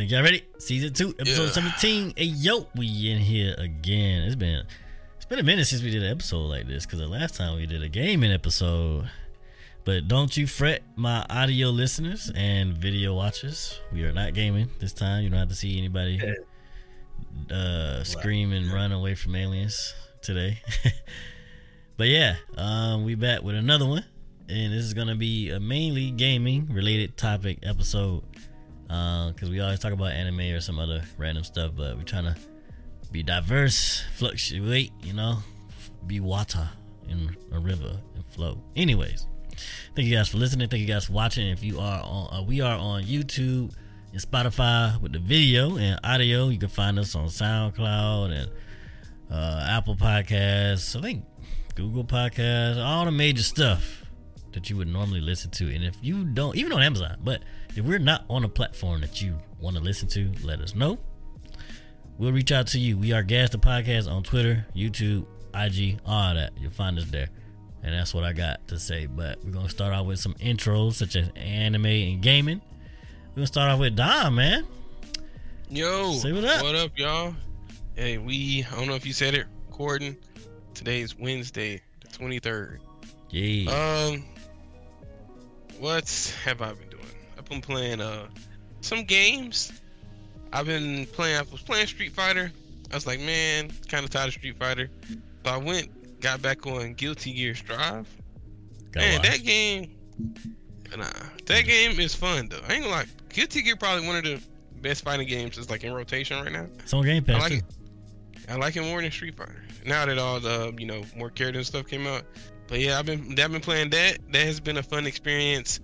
think y'all ready? Season two, episode Yeah. 17. Hey yo, we in here again. It's been it's been a minute since we did an episode like this because the last time we did a gaming episode. But don't you fret, my audio listeners and video watchers. We are not gaming this time. You don't have to see anybody uh, scream and run away from aliens today. but yeah, um, we back with another one, and this is gonna be a mainly gaming related topic episode. Because we always talk about anime or some other random stuff, but we're trying to be diverse, fluctuate, you know, be water in a river and flow. Anyways, thank you guys for listening. Thank you guys for watching. If you are on, uh, we are on YouTube and Spotify with the video and audio. You can find us on SoundCloud and uh, Apple Podcasts. I think Google Podcasts, all the major stuff that you would normally listen to. And if you don't, even on Amazon, but if we're not on a platform that you want to listen to, let us know. We'll reach out to you. We are Gas the Podcast on Twitter, YouTube, IG, all that. You'll find us there. And that's what I got to say. But we're going to start off with some intros, such as anime and gaming. We're going to start off with Dom, man. Yo, Say what up. What up, y'all? Hey, we, I don't know if you said it, recording. Today's Wednesday, the 23rd. Yeah. Um, what have I been been playing uh some games. I've been playing. I was playing Street Fighter. I was like, man, kind of tired of Street Fighter. So I went, got back on Guilty Gear Strive. Gotta man, that game, nah, that game is fun though. I ain't gonna lie. Guilty Gear probably one of the best fighting games that's like in rotation right now. It's on Game I Pass. like it. I like it more than Street Fighter. Now that all the you know more characters and stuff came out, but yeah, I've been I've been playing that. That has been a fun experience.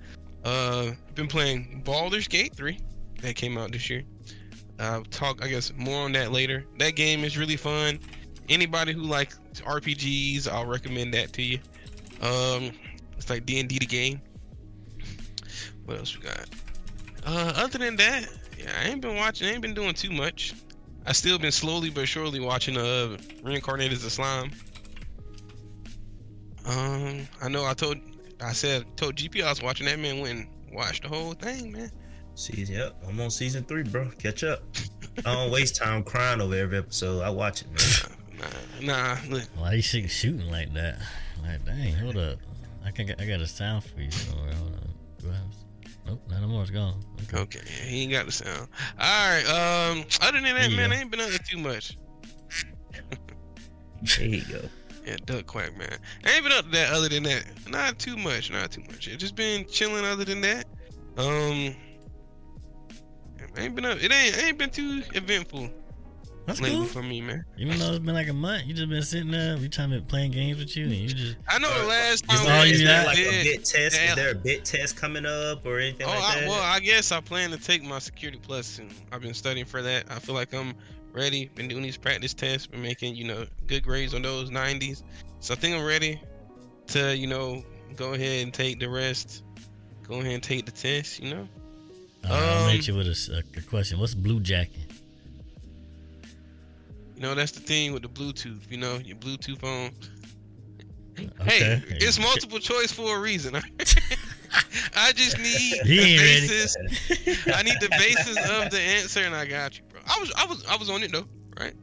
Uh, been playing Baldur's Gate three that came out this year. I'll talk I guess more on that later. That game is really fun. Anybody who likes RPGs, I'll recommend that to you. Um, it's like D and D the game. What else we got? Uh, other than that, yeah, I ain't been watching. I ain't been doing too much. I still been slowly but surely watching uh reincarnated as a slime. Um, I know I told I said told GP I was watching that man went and watched the whole thing, man. Season, yep. I'm on season three, bro. Catch up. I don't waste time crying over every episode. I watch it, man. Nah, nah, look, Why you shoot- shooting like that? Like, dang, hold up. I can I got a sound for you somewhere. Hold on. Do Nope, not no more. It's gone. Okay. okay, he ain't got the sound. All right, um, other than that, There man, go. I ain't been up to too much. There you go. Yeah, duck quack, man. I ain't been up to that. Other than that, not too much, not too much. It just been chilling. Other than that, um, I ain't been up. It ain't ain't been too eventful That's lately cool. for me, man. Even though it's been like a month, you just been sitting there. We trying to playing games with you, and you just I know the last Is time all we is did there got? like a bit test? Is there a bit test coming up or anything Oh, like I, well, I guess I plan to take my security plus, and I've been studying for that. I feel like I'm ready. Been doing these practice tests, been making you know good grades on those 90s. So I think I'm ready to you know go ahead and take the rest. Go ahead and take the test. You know. uh, I'll Um, hit you with a, a- question. What's blue jacking? You know that's the thing with the Bluetooth. You know your Bluetooth phone. Okay. Hey, it's multiple choice for a reason. I just need He the basis. I need the basis of the answer, and I got you. I was, I was, I was on it though, right?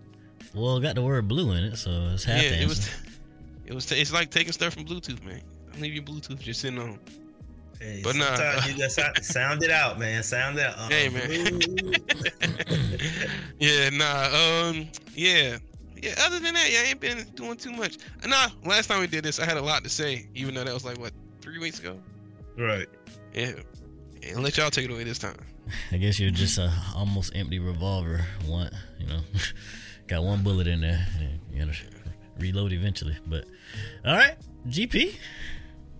Well, it got the word blue in it, so it's half yeah, it was, it was. It's like taking stuff from Bluetooth, man. Don't leave your Bluetooth just sitting on. Hey, but nah. sometimes you just sound, sound it out, man. Sound it out. Uh, Hey, man. yeah, nah, um, yeah, yeah. Other than that, yeah, I ain't been doing too much. Nah, last time we did this, I had a lot to say, even though that was like what three weeks ago. right. Yeah, and let y'all take it away this time. I guess you're just a almost empty revolver. One, you know, got one bullet in there. and You gotta reload eventually. But all right, GP,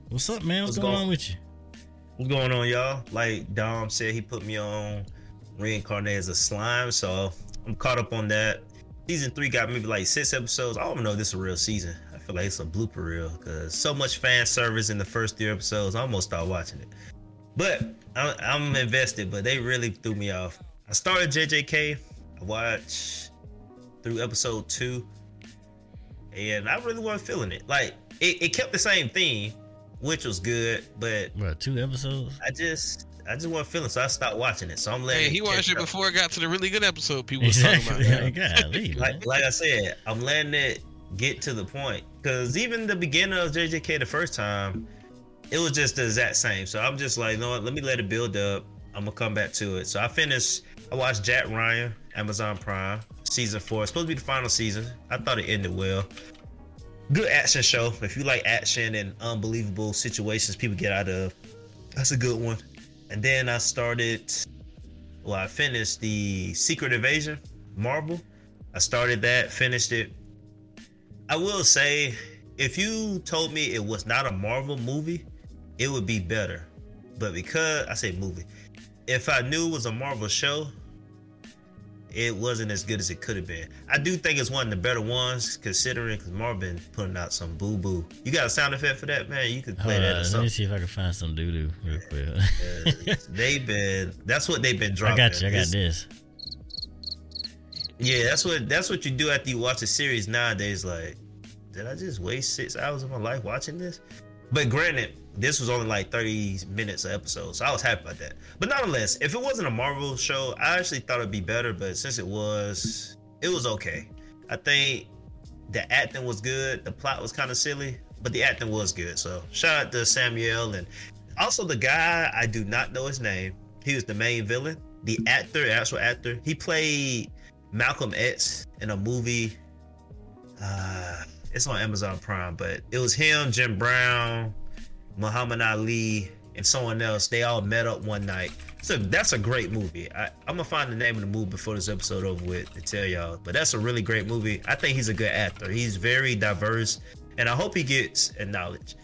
what's up, man? What's, What's going going- on with you? What's going on, y'all? Like Dom said, he put me on reincarnated as a slime, so I'm caught up on that. Season three got maybe like six episodes. I don't even know if this is a real season. I feel like it's a blooper reel because so much fan service in the first three episodes. I almost stopped watching it, but I, I'm invested. But they really threw me off. I started JJK. I watched through episode two, and I really wasn't feeling it. Like it, it kept the same theme, which was good, but What, two episodes? I just I just wasn't feeling, so I stopped watching it. So I'm letting. Hey, he watched it up. before it got to the really good episode. People was talking about. Exactly. Golly. Like, like I said, I'm letting it get to the point because even the beginning of JJK the first time, it was just the exact same. So I'm just like, you know what? Let me let it build up. I'm gonna come back to it. So I finished. I watched Jack Ryan, Amazon Prime, season four. It's supposed to be the final season. I thought it ended well. Good action show. If you like action and unbelievable situations people get out of, that's a good one. And then I started. Well, I finished the Secret Invasion Marvel. I started that, finished it. I will say, if you told me it was not a Marvel movie, it would be better. But because I say movie, if I knew it was a Marvel show, it wasn't as good as it could have been. I do think it's one of the better ones, considering because Marvel been putting out some boo boo. You got a sound effect for that, man? You could play Hold that on, let me see if I can find some doo doo real quick. Uh, they've been. That's what they've been dropping. I got you. I got It's- this. Yeah, that's what that's what you do after you watch a series nowadays. Like, did I just waste six hours of my life watching this? But granted, this was only like 30 minutes an episode, so I was happy about that. But nonetheless, if it wasn't a Marvel show, I actually thought it'd be better. But since it was, it was okay. I think the acting was good. The plot was kind of silly, but the acting was good. So shout out to Samuel and also the guy I do not know his name. He was the main villain. The actor, actual actor, he played Malcolm X in a movie. Uh, it's on Amazon Prime, but it was him, Jim Brown, Muhammad Ali, and someone else. They all met up one night. So that's a great movie. I, I'm gonna find the name of the movie before this episode over with to tell y'all. But that's a really great movie. I think he's a good actor. He's very diverse, and I hope he gets acknowledged.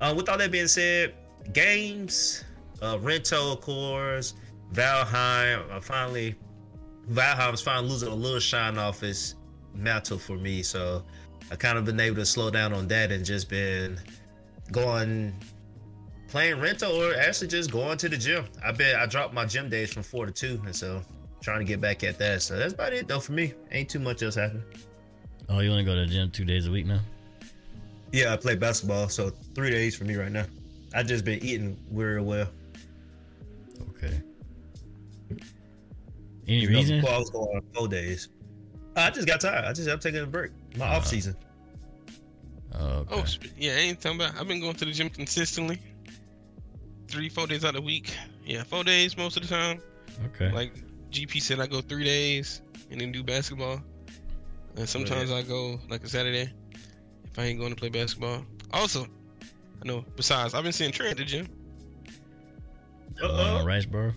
Uh, with all that being said, games, uh, Rento, of course, Valheim. I finally Valheim's finally losing a little shine off his mantle for me. So I kind of been able to slow down on that and just been going playing rental or actually just going to the gym. I bet I dropped my gym days from four to two, and so trying to get back at that. So that's about it though for me. Ain't too much else happening. Oh, you want to go to the gym two days a week now? Yeah, I play basketball, so three days for me right now. I just been eating very well. Okay. Any You reason? before I was going on four days. I just got tired. I just I'm taking a break. My Uh, off season. Oh, okay. Oh, yeah, I ain't talking about. I've been going to the gym consistently, three, four days out of the week. Yeah, four days most of the time. okay. Like GP said, I go three days and then do basketball. And sometimes I go like a Saturday if I ain't going to play basketball. Also, I know. Besides, I've been seeing Trey at the gym. Uh, Uh-oh. Riceboro.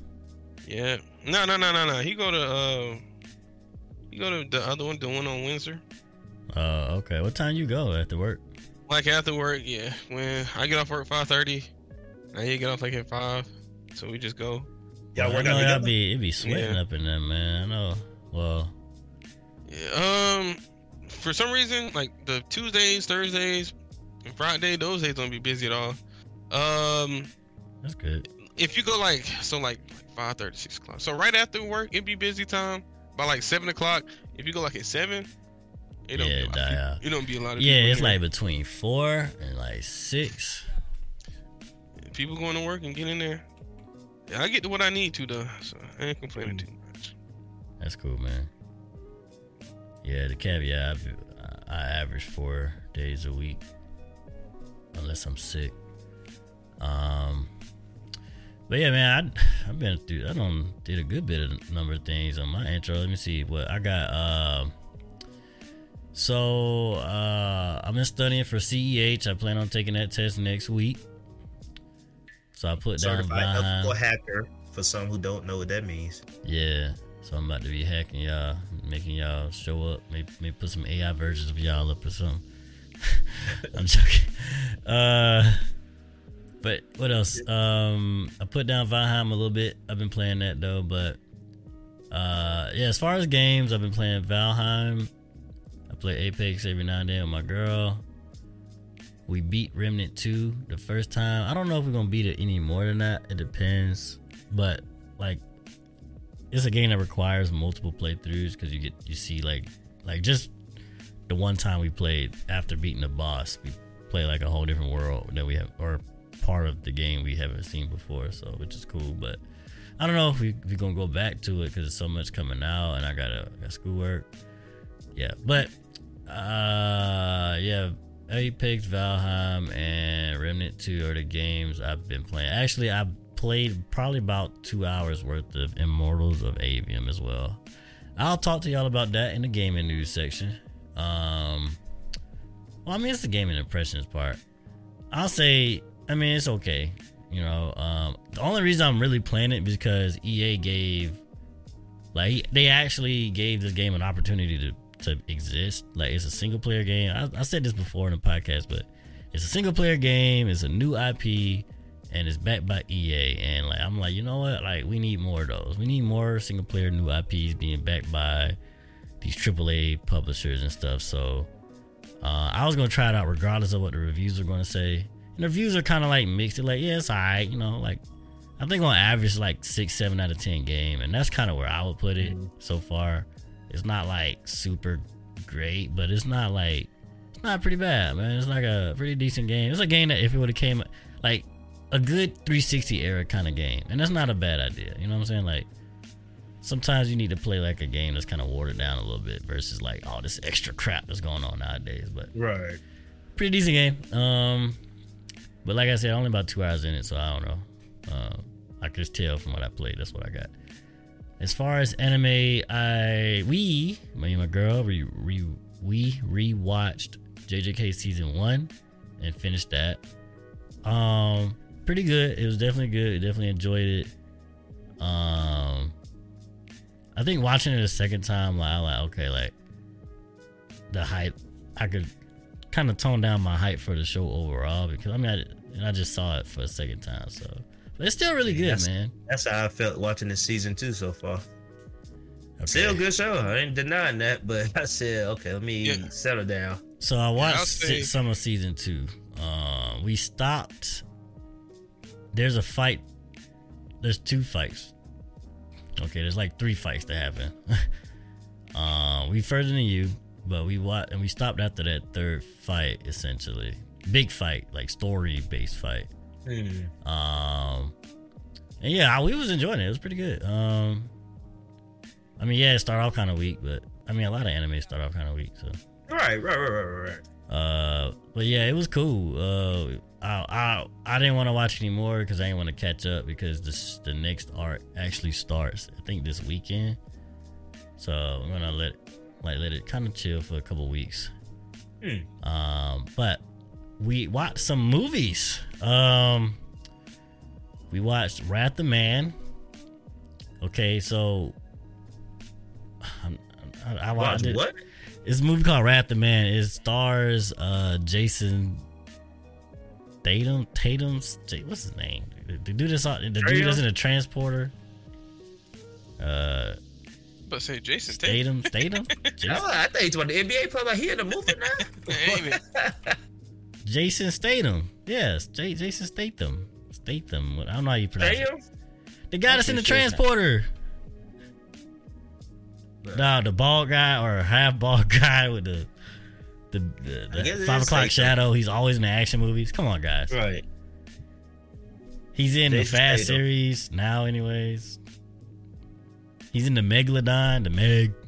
Yeah. No, no, no, no, no. He go to uh, he go to the other one, the one on Windsor. Uh, okay. What time you go after work? Like after work, yeah. When I get off work five thirty, I he get off like at five, so we just go. Y'all I work know out y'all be it be sweating Yeah. up in there, man. I know. Well, Yeah. Um, for some reason, like the Tuesdays, Thursdays, and Friday, those days don't be busy at all. Um, that's good. if you go like so like five thirty, six o'clock. So right after work, it'd be busy time. By like seven o'clock, if you go like at seven, it don't Yeah, be a lot. die Of out. It don't be a lot of Yeah, it's in there. like between four and like six. people going to work and get in there. Yeah, I get to what I need to though, so I ain't Mm. complaining too much. That's cool, man. Yeah, the caveat I, I average four days a week, unless I'm sick. Um, but yeah, man, I I've been through. I don't did a good bit of number of things on my intro. Let me see what I got. Um, so uh, I've been studying for CEH. I plan on taking that test next week. So I put down behind. ethical hacker. For some who don't know what that means. Yeah. So I'm about to be hacking y'all, making y'all show up. Maybe, maybe put some AI versions of y'all up or something. I'm joking. Uh, but what else? Um, I put down Valheim a little bit. I've been playing that though, but uh, yeah. As far as games, I've been playing Valheim. I play Apex every now and then with my girl. We beat Remnant 2 the first time. I don't know if we're gonna beat it any more than that. It depends. But like it's a game that requires multiple playthroughs because you get you see like like just the one time we played after beating the boss, we play like a whole different world that we have or part of the game we haven't seen before, so which is cool. But I don't know if, we, we're gonna go back to it because there's so much coming out, and I gotta got schoolwork. Yeah, but uh, yeah, Apex, Valheim, and Remnant Two are the games I've been playing. Actually, I played probably about two hours worth of Immortals of Aveum as well. I'll talk to y'all about that in the gaming news section. Um, well, I mean, it's the gaming impressions part. I'll say, I mean, it's okay. You know, um, the only reason I'm really playing it because EA gave, like, they actually gave this game an opportunity to to exist. Like, it's a single player game. I, I said this before in the podcast, but it's a single player game. It's a new IP, and it's backed by EA. And like, I'm like, you know what? Like, we need more of those. We need more single player new IPs being backed by these AAA publishers and stuff. So, uh, I was gonna try it out regardless of what the reviews are gonna say. And the reviews are kind of like mixed. They're like, yeah, it's alright, you know, like I think on average like six, seven out of ten game, and that's kind of where I would put it Mhm. so far. It's not like super great, but it's not like it's not pretty bad, man. It's like a pretty decent game. It's a game that if it would have came like a good 360 era kind of game, and that's not a bad idea. You know what I'm saying? Like sometimes you need to play like a game that's kind of watered down a little bit versus like all this extra crap that's going on nowadays. But Right. pretty decent game. Um, but like I said, only about two hours in it, so I don't know. Um, I could just tell from what I played. That's what I got. As far as anime, I we me and my girl we we we rewatched JJK season one and finished that. Um, pretty good. It was definitely good. Definitely enjoyed it. Um, I think watching it a second time, like I like okay, like the hype, I could kind of tone down my hype for the show overall because I mean I, and I just saw it for a second time, so but it's still really good, Yes. man. That's how I felt watching this season two so far. Okay. Still a good show. I ain't denying that, but I said, okay, let me Yeah. settle down. So I watched I'll say- se- summer season two. Uh, we stopped. There's a fight. There's two fights. Okay, there's like three fights that happen. uh, we further than you, but we watched and we stopped after that third fight. Essentially, big fight, like story based fight. Hmm. Um, and yeah, we was enjoying it. It was pretty good. Um, I mean, yeah, it started off kind of weak, but I mean, a lot of anime start off kind of weak. So, Right, right, right, right, right. uh, but yeah, it was cool. Uh, I I, I didn't want to watch anymore because I didn't want to catch up because this the next arc actually starts. I think this weekend. So I'm gonna let like let it kind of chill for a couple weeks. Hmm. Um, but we watched some movies. Um, we watched Wrath the Man. Okay, so I, I watched Watch it. what? It's a movie called Wrath the Man. It stars uh Jason Tatum. Tatum's J- what's his name? The, the dude that's on- the dude that's in a transporter. Uh, But say Jason Statham. Statham. Statham. Jason, Oh, I think it's about the NBA player. Like, he in the movie now. Ain't it? Jason Statham. Yes, J- Jason Statham. Statham. I don't know how you pronounce it. Damn. The guy that's in the transporter. No, the bald guy or half bald guy with the the, the, the five o'clock Statham. shadow. He's always in the action movies. Come on, guys. Right. He's in the Fast Statham. series now, anyways. He's in the Megalodon, the Meg, the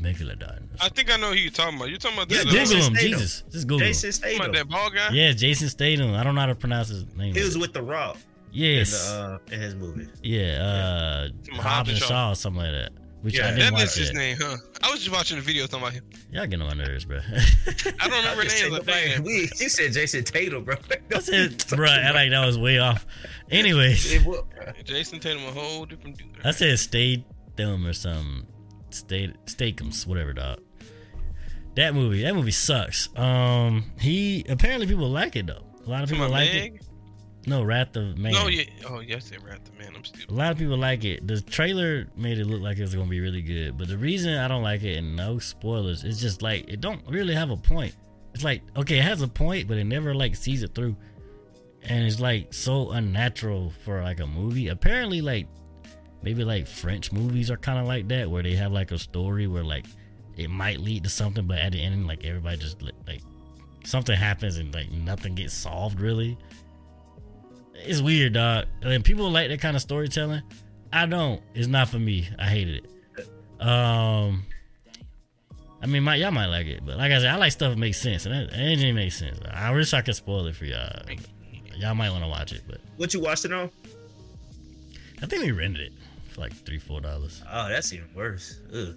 Megalodon. I think I know who you're talking about. You're talking about Yeah, that. Google uh, Jason him, Statham. Jesus. Just Google him. Jason talking about that ball guy. Yeah, Jason Statham. I don't know how to pronounce his name. He was with The Rock in, yes. the, uh, in his movie. yeah, uh, From Hobbs Hobbs and and Shaw. Shaw. or something like that. Which Yeah, I didn't That watch his name, huh? I was just watching the video talking about him. Y'all getting on my nerves, bro. I don't remember I just names. said I we- You said Jason Tatum, bro. That's it, bro. I like that was way off. Anyways, It was- Jason Tatum, a whole different dude. I said Statham or something. State Steakums, whatever, dog. That movie, that movie sucks. Um, he apparently people like it though. A lot of people like it. No, Wrath of Man. No, yeah. Oh, yes, they wrapped the man. I'm stupid. A lot of people like it. The trailer made it look like it was gonna be really good, but the reason I don't like it, and no spoilers, it's just like it don't really have a point. It's like okay, it has a point, but it never like sees it through, and it's like so unnatural for like a movie. Apparently, like maybe like French movies are kind of like that, where they have like a story where like it might lead to something, but at the end, like everybody just li- like something happens and like nothing gets solved really. it's weird, dog. And people like that kind of storytelling. I don't. It's not for me. I hated it. Um, I mean, my, y'all might like it, but like I said, I like stuff that makes sense, and it, it didn't make sense. I wish I could spoil it for y'all. Y'all might want to watch it, but What you watched it on? I think we rented it for like three, four dollars. Oh, that's even worse. Ugh.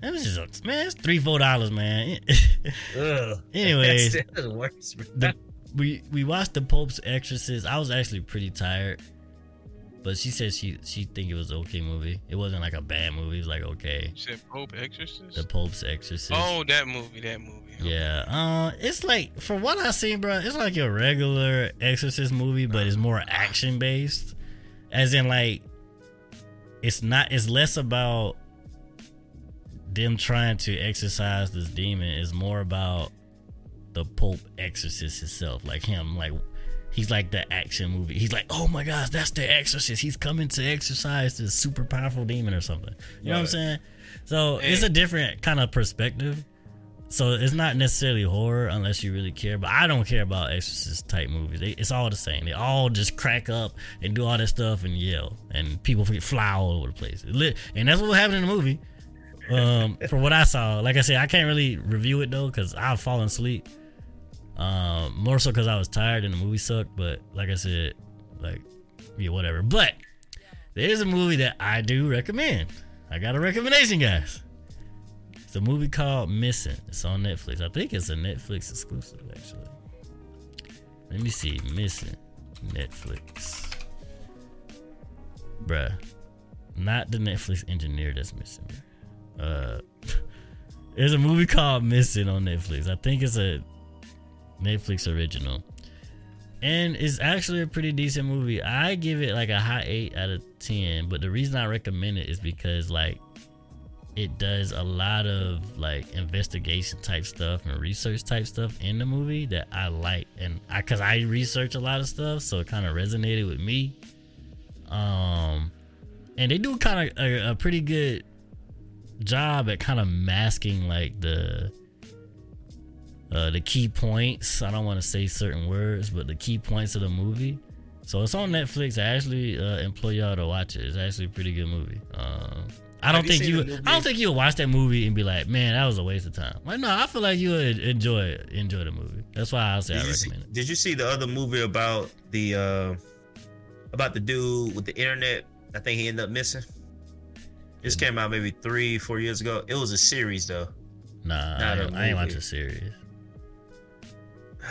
That was just man, it's three, four dollars, man. Ugh. Anyways, that's, that's worse. the, we we watched the Pope's Exorcist. I was actually pretty tired, but she said she she think it was an okay movie. It wasn't like a bad movie. It was like okay. You said Pope Exorcist. The Pope's Exorcist. oh, that movie. That movie. Yeah, uh, it's like from what I seen, bro, it's like a regular Exorcist movie, but it's more action based. As in, like, it's not. It's less about them trying to exorcise this demon. It's more about the Pope Exorcist himself, like him, like. He's like the action movie. He's like, oh my gosh, that's the exorcist. He's coming to exorcise this super powerful demon or something. You know what I'm saying? So it's a different kind of perspective. So it's not necessarily horror unless you really care. But I don't care about exorcist type movies. They, it's all the same. They all just crack up and do all that stuff and yell, and people fly all over the place. And that's what happened in the movie. Um, from what I saw, like I said, I can't really review it though because I've fallen asleep. Um, more so because I was tired and the movie sucked. But like I said, like yeah, whatever. But there is a movie that I do recommend. I got a recommendation, guys. It's a movie called Missing. It's on Netflix. I think it's a Netflix exclusive, actually. Let me see. Missing. Netflix. Bruh. Not the Netflix engineer that's missing. Uh, there's a movie called Missing on Netflix. I think it's a Netflix original. And it's actually a pretty decent movie. I give it like a high 8 out of 10. But the reason I recommend it is because, like, it does a lot of like investigation type stuff and research type stuff in the movie that I like and I cuz I research a lot of stuff so it kind of resonated with me. Um and they do kind of a, a pretty good job at kind of masking like the uh the key points. I don't want to say certain words but the key points of the movie. So it's on Netflix. I actually uh, employ y'all to watch it. It's actually a pretty good movie. Um I don't think you. I don't think you'll watch that movie and be like, "Man, that was a waste of time." Like, no, I feel like you would enjoy enjoy the movie. That's why I say Did I you, see, recommend it. did you see the other movie about the uh about the dude with the internet? I think he ended up missing. This came out maybe three, four years ago. It was a series though. Nah, Not I, a ain't- I ain't watch the series.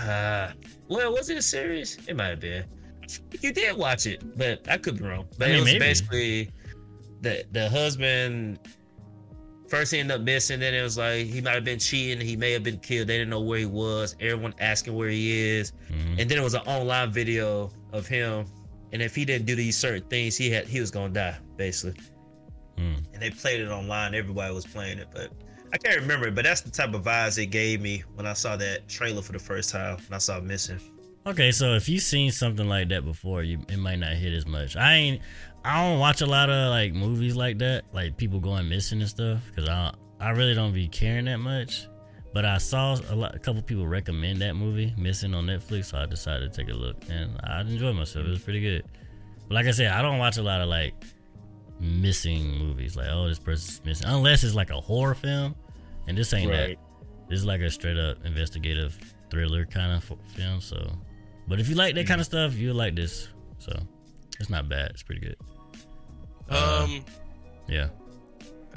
Uh, well, was it a series? It might have been. You did watch it, but I could be wrong. But I mean, it was maybe. basically the the husband first he ended up missing. Then it was like he might have been cheating. He may have been killed. They didn't know where he was. Everyone asking where he is. Mhm. And then it was an online video of him. And if he didn't do these certain things, he had he was gonna die basically. Mm. And they played it online. Everybody was playing it, but I can't remember it. But that's the type of vibes it gave me when I saw that trailer for the first time. And I saw Missing. Okay, so if you've seen something like that before, you it might not hit as much. I ain't. I don't watch a lot of like movies like that, like people going missing and stuff, because I I really don't be caring that much. But I saw a lot, a couple people recommend that movie, Missing on Netflix, so I decided to take a look, and I enjoyed myself. It was pretty good. But like I said, I don't watch a lot of like missing movies, like oh this person's missing, unless it's like a horror film, and this ain't that. Right. This is like a straight up investigative thriller kind of f- film. So, but if you like that kind mm. of stuff, you'll like this. So, it's not bad. It's pretty good. Uh, Um, Yeah.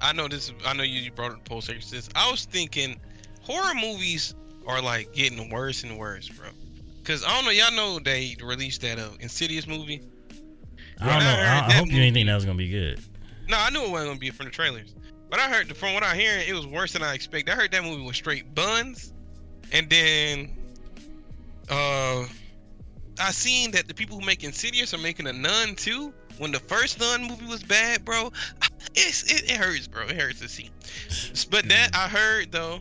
I know this. I know you you brought up post exorcist. I was thinking horror movies are like getting worse and worse, bro. Cause I don't know, y'all know they released that uh, Insidious movie. I don't When know. I I, I hope you didn't think that was gonna be good. No, I knew it wasn't gonna be from the trailers, but I heard from what I hear, it was worse than I expected. I heard that movie was straight buns, and then uh, I seen that the people who make Insidious are making a Nun too. When the first Nun movie was bad, bro, it's it, it hurts, bro. It hurts to see. But that I heard though,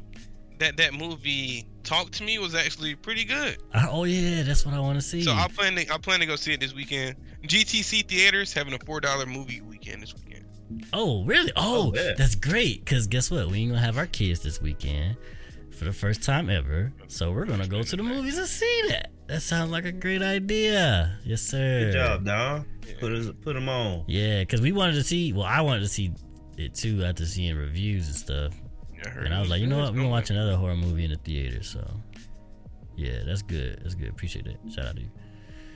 that that movie Talk to Me was actually pretty good. I, oh yeah, that's what I want to see. So I plan to I plan to go see it this weekend. GTC theaters having a four dollar movie weekend this weekend. oh really? Oh, Oh, yeah. that's great. Cause guess what? We ain't gonna have our kids this weekend. For the first time ever. So we're gonna go to the movies and see that. That sounds like a great idea. Yes, sir. Good job, dog. Yeah. Put us, put them on. Yeah, because we wanted to see. Well, I wanted to see it too after seeing reviews and stuff. I And I was like, you know what? It's We're gonna gonna watch another horror movie in the theater. So, yeah, that's good. That's good. Appreciate it. Shout out to you.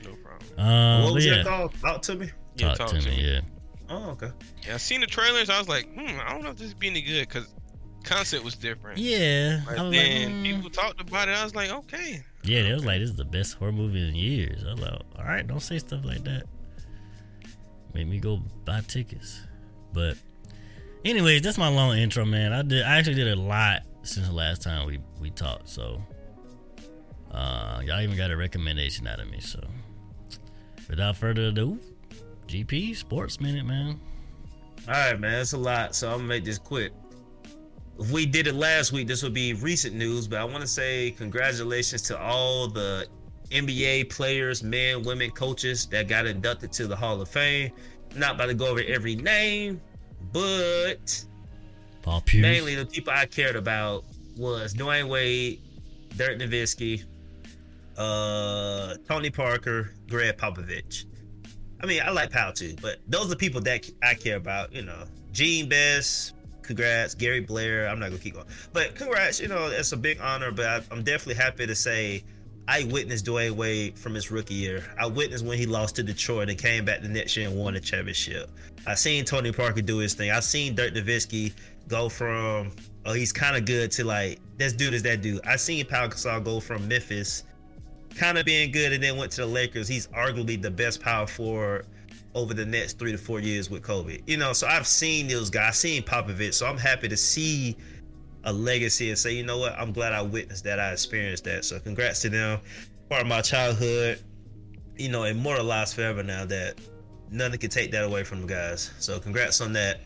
No problem. Um, what was yeah, that called? Talk to me. Yeah, talk, to me. Yeah. Oh, okay. Yeah, I seen the trailers. I was like, hmm, I don't know if this is be any good because concept was different. Yeah. But I was like, then mm. people talked about it. I was like, okay. Yeah, they was like, this is the best horror movie in years. I was like, all right, don't say stuff like that. Made me go buy tickets. But, anyways, that's my long intro, man. I did. I actually did a lot since the last time we we talked. So, uh, y'all even got a recommendation out of me. So, without further ado, GP Sports Minute, man. All right, man. that's a lot, so I'm gonna make this quick. If we did it last week, this would be recent news, but I want to say congratulations to all the NBA players, men, women, coaches that got inducted to the Hall of Fame. Not about to go over every name, but mainly the people I cared about was Dwyane Wade, Dirk Nowitzki, uh, Tony Parker, Gregg Popovich. I mean, I like Pau too, but those are people that I care about. You know, Gene Bess, congrats, Gary Blair. I'm not gonna keep going, but congrats. You know, it's a big honor. But I, I'm definitely happy to say I witnessed Dwyane Wade from his rookie year. I witnessed when he lost to Detroit and came back the next year and won the championship. I seen Tony Parker do his thing. I seen Dirk Nowitzki go from oh he's kind of good to like this dude is that dude. I seen Pau Gasol go from Memphis, kind of being good, and then went to the Lakers. He's arguably the best power forward over the next three to four years with Kobe. You know, so I've seen those guys. I've seen Popovich, so I'm happy to see a legacy and say, you know what, I'm glad I witnessed that. I experienced that. So congrats to them. Part of my childhood, you know, immortalized forever now that nothing can take that away from the guys. So congrats on that.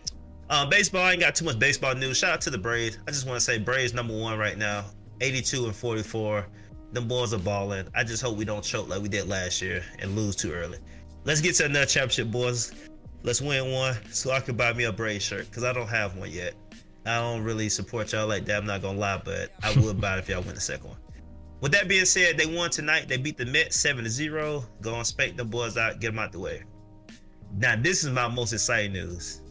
Um, baseball, I ain't got too much baseball news. Shout out to the Braves. I just want to say Braves number one right now, 82 and 44. Them boys are balling. I just hope we don't choke like we did last year and lose too early. Let's get to another championship, boys. Let's win one so I can buy me a Braves shirt because I don't have one yet. I don't really support y'all like that. I'm not gonna lie, but I would buy it if y'all win the second one. With that being said, they won tonight. They beat the Mets 7 to 0. Go and spank the boys out, get them out the way. Now, this is my most exciting news.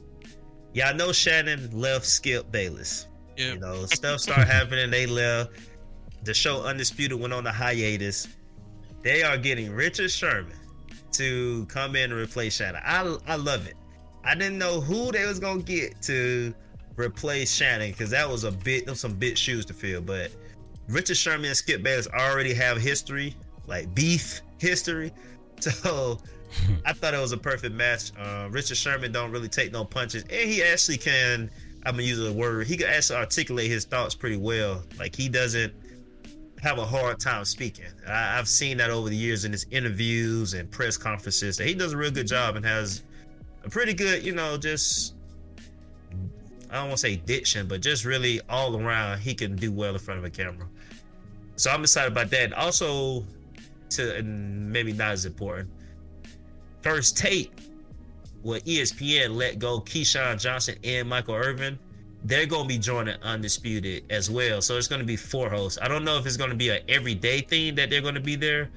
Y'all know Shannon left Skip Bayless. Yeah. You know, stuff started happening. They left. The show Undisputed went on a hiatus. They are getting Richard Sherman to come in and replace Shannon. I I love it. I didn't know who they was gonna get to replace Shannon because that was a bit of some big shoes to fill. But Richard Sherman and Skip Bayless already have history, like beef history. So I thought it was a perfect match. Uh, Richard Sherman don't really take no punches, and he actually can. I'm gonna use a word. He can actually articulate his thoughts pretty well. Like he doesn't have a hard time speaking. I, I've seen that over the years in his interviews and press conferences. That he does a real good job and has a pretty good, you know, just I don't want to say diction, but just really all around, he can do well in front of a camera. So I'm excited about that. Also, to and maybe not as important, first take where ESPN let go Keyshawn Johnson and Michael Irvin. They're going to be joining Undisputed as well. So it's going to be four hosts. I don't know if it's going to be an everyday thing that they're going to be there,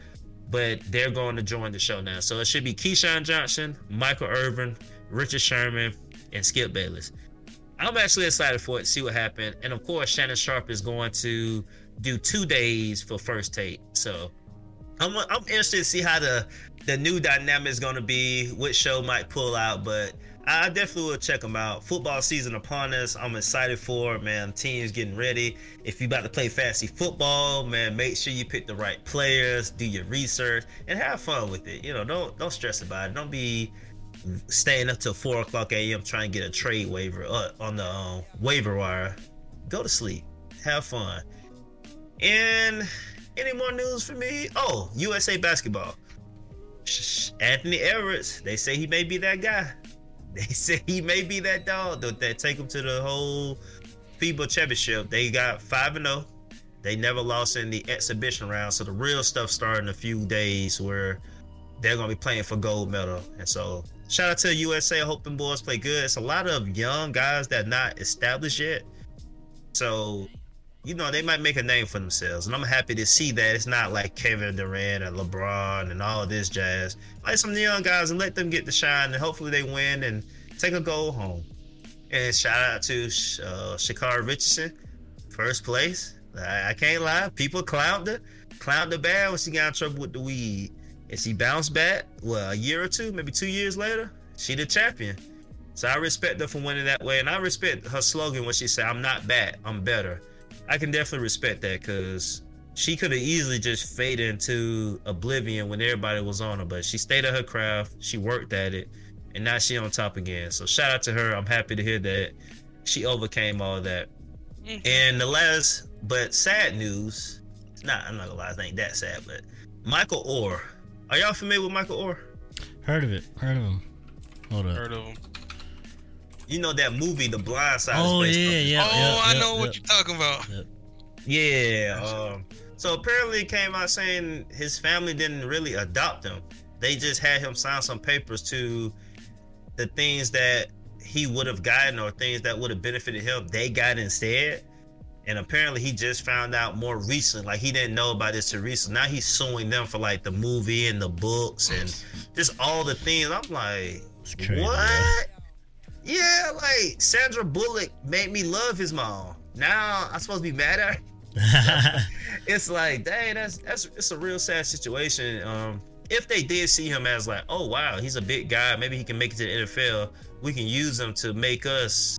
but they're going to join the show now. So it should be Keyshawn Johnson, Michael Irvin, Richard Sherman, and Skip Bayless. I'm actually excited for it, see what happened. And of course, Shannon Sharpe is going to do two days for first take. So I'm, I'm interested to see how the the new dynamic is going to be, which show might pull out, but I definitely will check them out. Football season upon us. I'm excited for man. Teams getting ready. If you about to play fancy football, man, make sure you pick the right players, do your research, and have fun with it. You know, don't don't stress about it. Don't be staying up till four o'clock a.m. trying to get a trade waiver uh, on the um, waiver wire. Go to sleep. Have fun. And any more news for me? Oh, USA basketball. Anthony Edwards. They say he may be that guy. They say he may be that dog that, that take him to the whole FIBA championship. They got five and zero. They never lost in the exhibition round. So the real stuff starting in a few days where they're gonna be playing for gold medal. And so shout out to USA. I hope them boys play good. It's a lot of young guys that not established yet. So you know, they might make a name for themselves. And I'm happy to see that it's not like Kevin Durant and LeBron and all of this jazz. Like some young guys and let them get the shine and hopefully they win and take a goal home. And shout out to uh, Sha'Carri Richardson, first place. I, I can't lie. People clowned her, clowned her bad when she got in trouble with the weed. And she bounced back, well, a year or two, maybe two years later, she the champion. So I respect her for winning that way. And I respect her slogan when she said, I'm not bad, I'm better. I can definitely respect that because she could have easily just faded into oblivion when everybody was on her, but she stayed at her craft, she worked at it, and now she on top again. So shout out to her. I'm happy to hear that she overcame all that. Mm-hmm. And the last but sad news, not I'm not gonna lie, it ain't that sad, but Michael Oher. Are y'all familiar with Michael Oher? Heard of it. Heard of him. Hold up. Heard of him. You know that movie, The Blind Side. Oh yeah, yeah. Oh, yeah, I yeah, know yeah. what you're talking about. Yeah. Um, so apparently, it came out saying his family didn't really adopt him. They just had him sign some papers to the things that he would have gotten or things that would have benefited him. They got instead. And apparently, he just found out more recent. Like he didn't know about this till recent. Now he's suing them for like the movie and the books and just all the things. I'm like, crazy. what? Yeah, like Sandra Bullock made me love his mom. Now I'm supposed to be mad at her. It's like, dang, that's that's it's a real sad situation. Um, if they did see him as like, oh wow, he's a big guy, maybe he can make it to the NFL. We can use him to make us,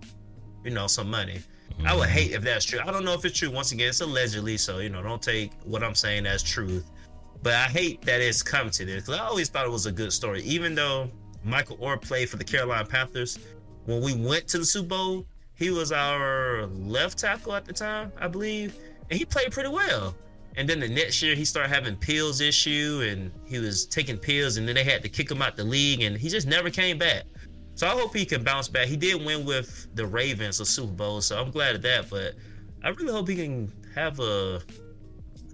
you know, some money. I would hate if that's true. I don't know if it's true. Once again, it's allegedly, so you know, don't take what I'm saying as truth. But I hate that it's come to this because I always thought it was a good story. Even though Michael Oher played for the Carolina Panthers, when we went to the Super Bowl, he was our left tackle at the time, I believe, and he played pretty well. And then the next year, he started having pills issue, and he was taking pills, and then they had to kick him out the league, and he just never came back. So I hope he can bounce back. He did win with the Ravens a Super Bowl, so I'm glad of that. But I really hope he can have a,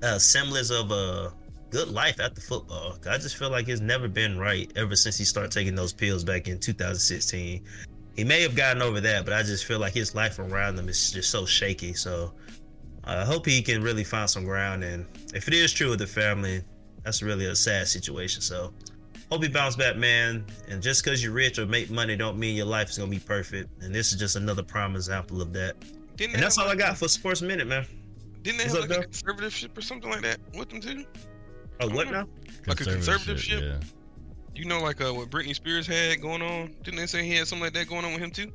a semblance of a good life after football. I just feel like it's never been right ever since he started taking those pills back in 2016. He may have gotten over that, but I just feel like his life around him is just so shaky. So uh, I hope he can really find some ground. And if it is true with the family, that's really a sad situation. So hope he bounce back, man. And just because you're rich or make money don't mean your life is gonna be perfect. And this is just another prime example of that. Didn't And that's have all I like- got for Sports Minute, man. Didn't they What's have up, like a conservative ship or something like that with them too? Oh, what now? Like a conservatorship? Yeah. You know, like uh, what Britney Spears had going on. Didn't they say he had something like that going on with him too?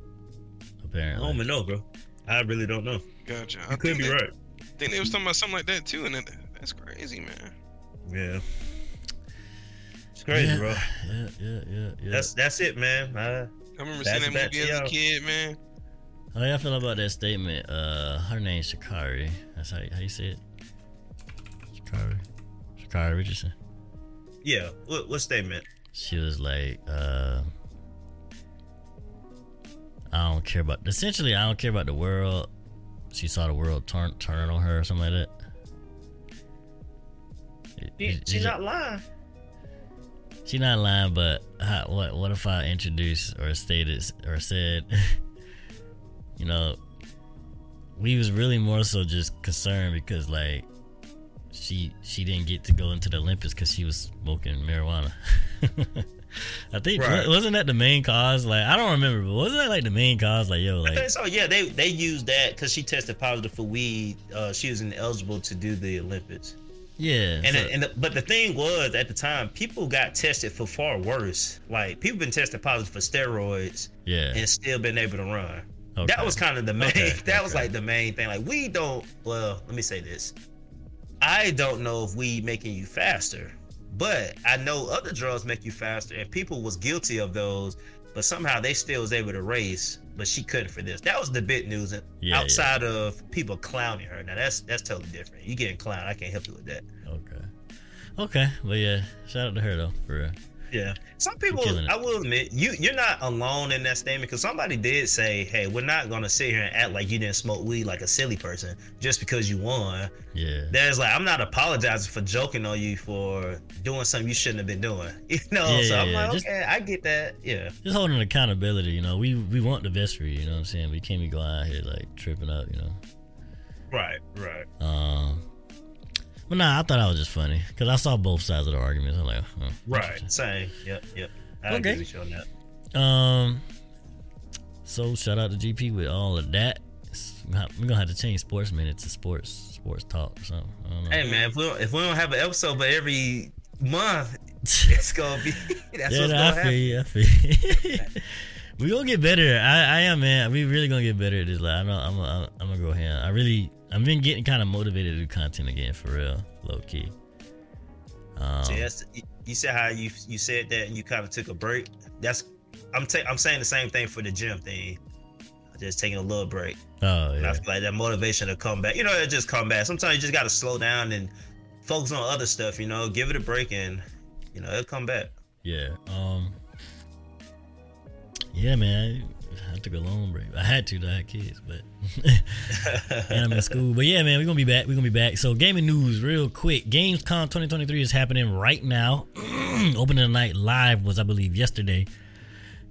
Apparently, I don't even know, bro. I really don't know. Gotcha. I could be they, right. I think they was talking about something like that too, and that, that's crazy, man. Yeah. It's crazy, yeah. bro. Yeah, yeah, yeah, yeah. That's that's it, man. I, I remember seeing that back movie as a y'all. kid, man. How y'all feel about that statement? Uh, her name's Shakari. That's how, how you say it. Shakari. Sha'Carri Richardson. yeah. What what statement? She was like, uh, I don't care about. Essentially, I don't care about the world. She saw the world turn turn on her or something like that. It- She, she's not lying. She's not lying, but how, what what if I introduced or stated or said, you know, we was really more so just concerned because like she she didn't get to go into the Olympics because she was smoking marijuana. I think Right. wasn't that the main cause? Like I don't remember, but wasn't that like the main cause? Like yo, like so. Yeah, they they used that because she tested positive for weed. Uh, she was ineligible to do the Olympics. yeah, And so- and the, but the thing was at the time, people got tested for far worse. Like people been tested positive for steroids yeah, and still been able to run. okay. That was kind of the main. Okay, that was like the main thing. Like we don't. Well, let me say this. I don't know if we making you faster, but I know other drugs make you faster, and people was guilty of those, but somehow they still was able to race, but she couldn't for this. That was the big news. Yeah, outside of people clowning her, now that's that's totally different. You getting clowned, I can't help you with that. okay, okay, but yeah, shout out to her though for real. Yeah. Some people. I will admit, you you're not alone in that statement because somebody did say, "Hey, we're not gonna sit here and act like you didn't smoke weed like a silly person just because you won." Yeah, There's like, I'm not apologizing for joking on you for doing something you shouldn't have been doing. You know, Yeah, so I'm yeah. like, Just- okay, I get that. Yeah. just holding accountability. You know, we we want the best for you. You know what I'm saying? We can't be going out here like tripping up. You know. Right, right. Um, but nah, I thought that was just funny because I saw both sides of the argument. I'm like, huh, Right. Same. Yep, yep. I Okay. agree with you on that. Um, so shout out to GP with all of that. We're gonna have to change sports minute to sports sports talk or something. I don't know. Hey man, if we don't, if we don't have an episode but every month, it's gonna be that's yeah, what's no, gonna I feel happen. you. I feel you. we gonna get better. I, I am man. We really gonna get better at this. Like I know I'm I'm, I'm gonna go ahead. I really I've been getting kind of motivated to do content again for real, low key. Um, So that's, you- said how you you said that and you kind of took a break. That's I'm ta- I'm saying the same thing for the gym thing. Just taking a little break. oh And I yeah, feel like that motivation to come back. You know, it just come back. Sometimes you just gotta slow down and focus on other stuff. You know, give it a break and you know it'll come back. yeah. Um, yeah, man. I, took a long break. I had to. I had kids, but and I'm in school. But yeah, man, we're gonna be back. We're gonna be back. So gaming news, real quick. Gamescom 2023 is happening right now. Opening the night live was, I believe, yesterday.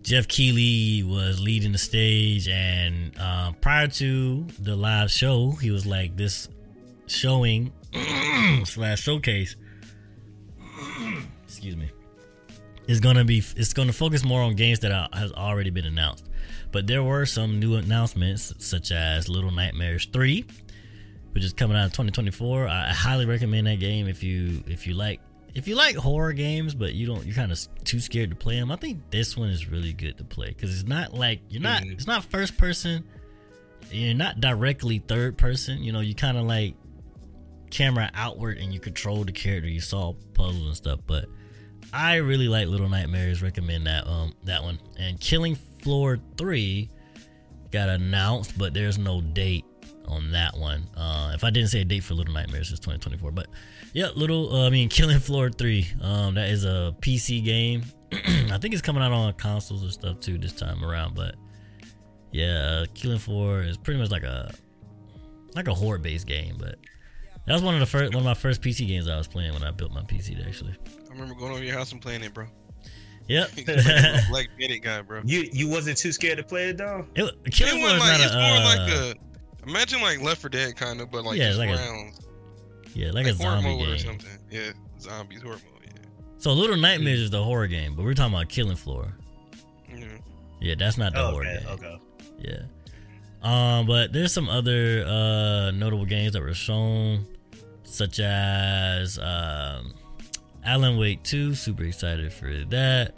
Geoff Keighley was leading the stage, and uh, prior to the live show, he was like this showing slash showcase. Excuse me. Is gonna be it's gonna focus more on games that are, has already been announced, but there were some new announcements such as Little Nightmares Three, which is coming out in 2024. I, I highly recommend that game if you if you like if you like horror games, but you don't you're kind of too scared to play them. I think this one is really good to play because it's not like you're not it's not first person, you're not directly third person. You know, you kind of like camera outward and you control the character. You solve puzzles and stuff, but I really like Little Nightmares. Recommend that um that one. And Killing Floor Three got announced, but there's no date on that one. Uh, if I didn't say a date for Little Nightmares, it's 2024. But yeah, little uh, I mean Killing Floor Three. Um, that is a PC game. I think it's coming out on consoles and stuff too this time around. But yeah, Killing Floor is pretty much like a like a horror based game, but. That was one of the first, one of my first PC games I was playing when I built my PC. Actually, I remember going over your house and playing it, bro. Yep. He's like a Black Bandit guy, bro. You you wasn't too scared to play it though. It, It Killing Floor was is like, not it's a. more uh, like a imagine like Left 4 Dead kind of, but like Yeah, just like a rounds, yeah, like, like, a horror zombie mode or game. something. Yeah, zombies horror mode. Yeah. So Little Nightmares is the horror game, but we're talking about Killing Floor. yeah. Yeah, that's not the Oh, horror okay, game. okay. Yeah. Um, but there's some other uh notable games that were shown, such as um, Alan Wake 2. Super excited for that.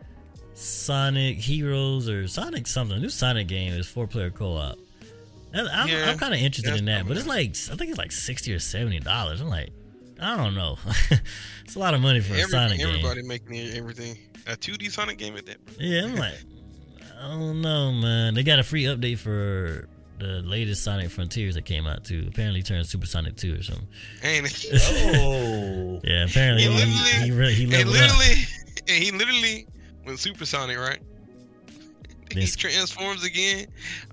Sonic Heroes or Sonic something. New Sonic game is four player co op. I'm, I'm, Yeah, I'm kind of interested in that, but it's like I think it's like sixty or seventy dollars. I'm like, I don't know. it's a lot of money for a Every- Sonic game. everybody making everything. A 2D Sonic game at that. Yeah, I'm like, I don't know, man. They got a free update for the latest Sonic Frontiers that came out too. Apparently, turned Super Sonic 2 or something. Ain't? Oh, Yeah, apparently He he, literally- he, really, he And leveled up. literally, and he literally went Super Sonic, right? He transforms again.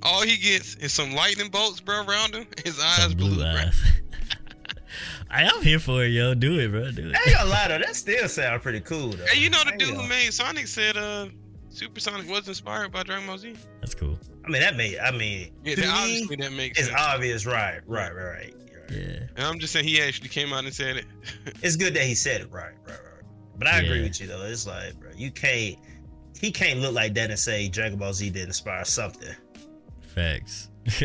All he gets is some lightning bolts, bro, around him. His eyes blue, blue bro. eyes. I am here for it, yo. Do it, bro. Do it. I ain't gonna lie though. That still sound pretty cool though. Hey, you know the I dude ain't who made Sonic said uh Super Sonic was inspired by Dragon Ball Z. That's cool. I mean, that made. I mean, Yeah, that, obviously that makes it's sense. obvious, right? Right, right, right. right. Yeah. And I'm just saying he actually came out and said it. It's good that he said it, right, right, right. But I agree with you though. It's like, bro, you can't. He can't look like that and say Dragon Ball Z did inspire something. Facts.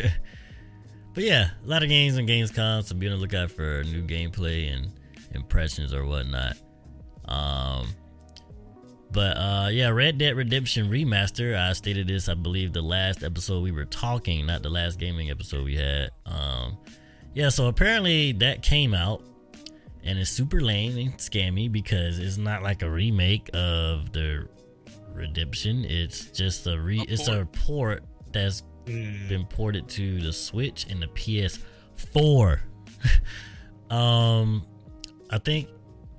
but yeah, a lot of games on Gamescom, so be on the lookout for new gameplay and impressions or whatnot. Um, but uh, yeah, Red Dead Redemption Remaster. I stated this, I believe, the last episode we were talking, not the last gaming episode we had. Um, yeah, so apparently that came out and it's super lame and scammy because it's not like a remake of the Redemption. It's just a re. A it's a port that's Mm. been ported to the Switch and the PS4. um, I think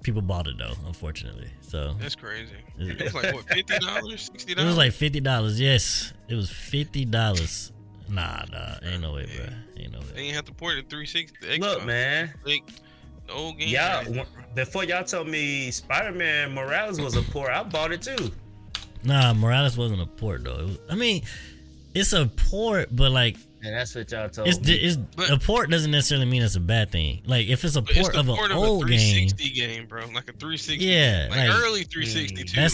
people bought it though, unfortunately. So That's crazy. It- It was like what, fifty dollars, sixty dollars. it was like fifty dollars. Yes, it was fifty dollars. Nah, nah, ain't no way, bro. Ain't no They way. ain't have to port it three sixty. the Look, man. Like, the old game. Y'all, right? w- before y'all told me Spider-Man Morales was a port, I bought it too. Nah, Morales wasn't a port though. It was, I mean, it's a port, but like And that's what y'all told It's, me. it's But- a port doesn't necessarily mean it's a bad thing. Like if it's a But it's port of an of old game, 360 game. bro. Like a 360. Yeah, like, like- early 360 too. Like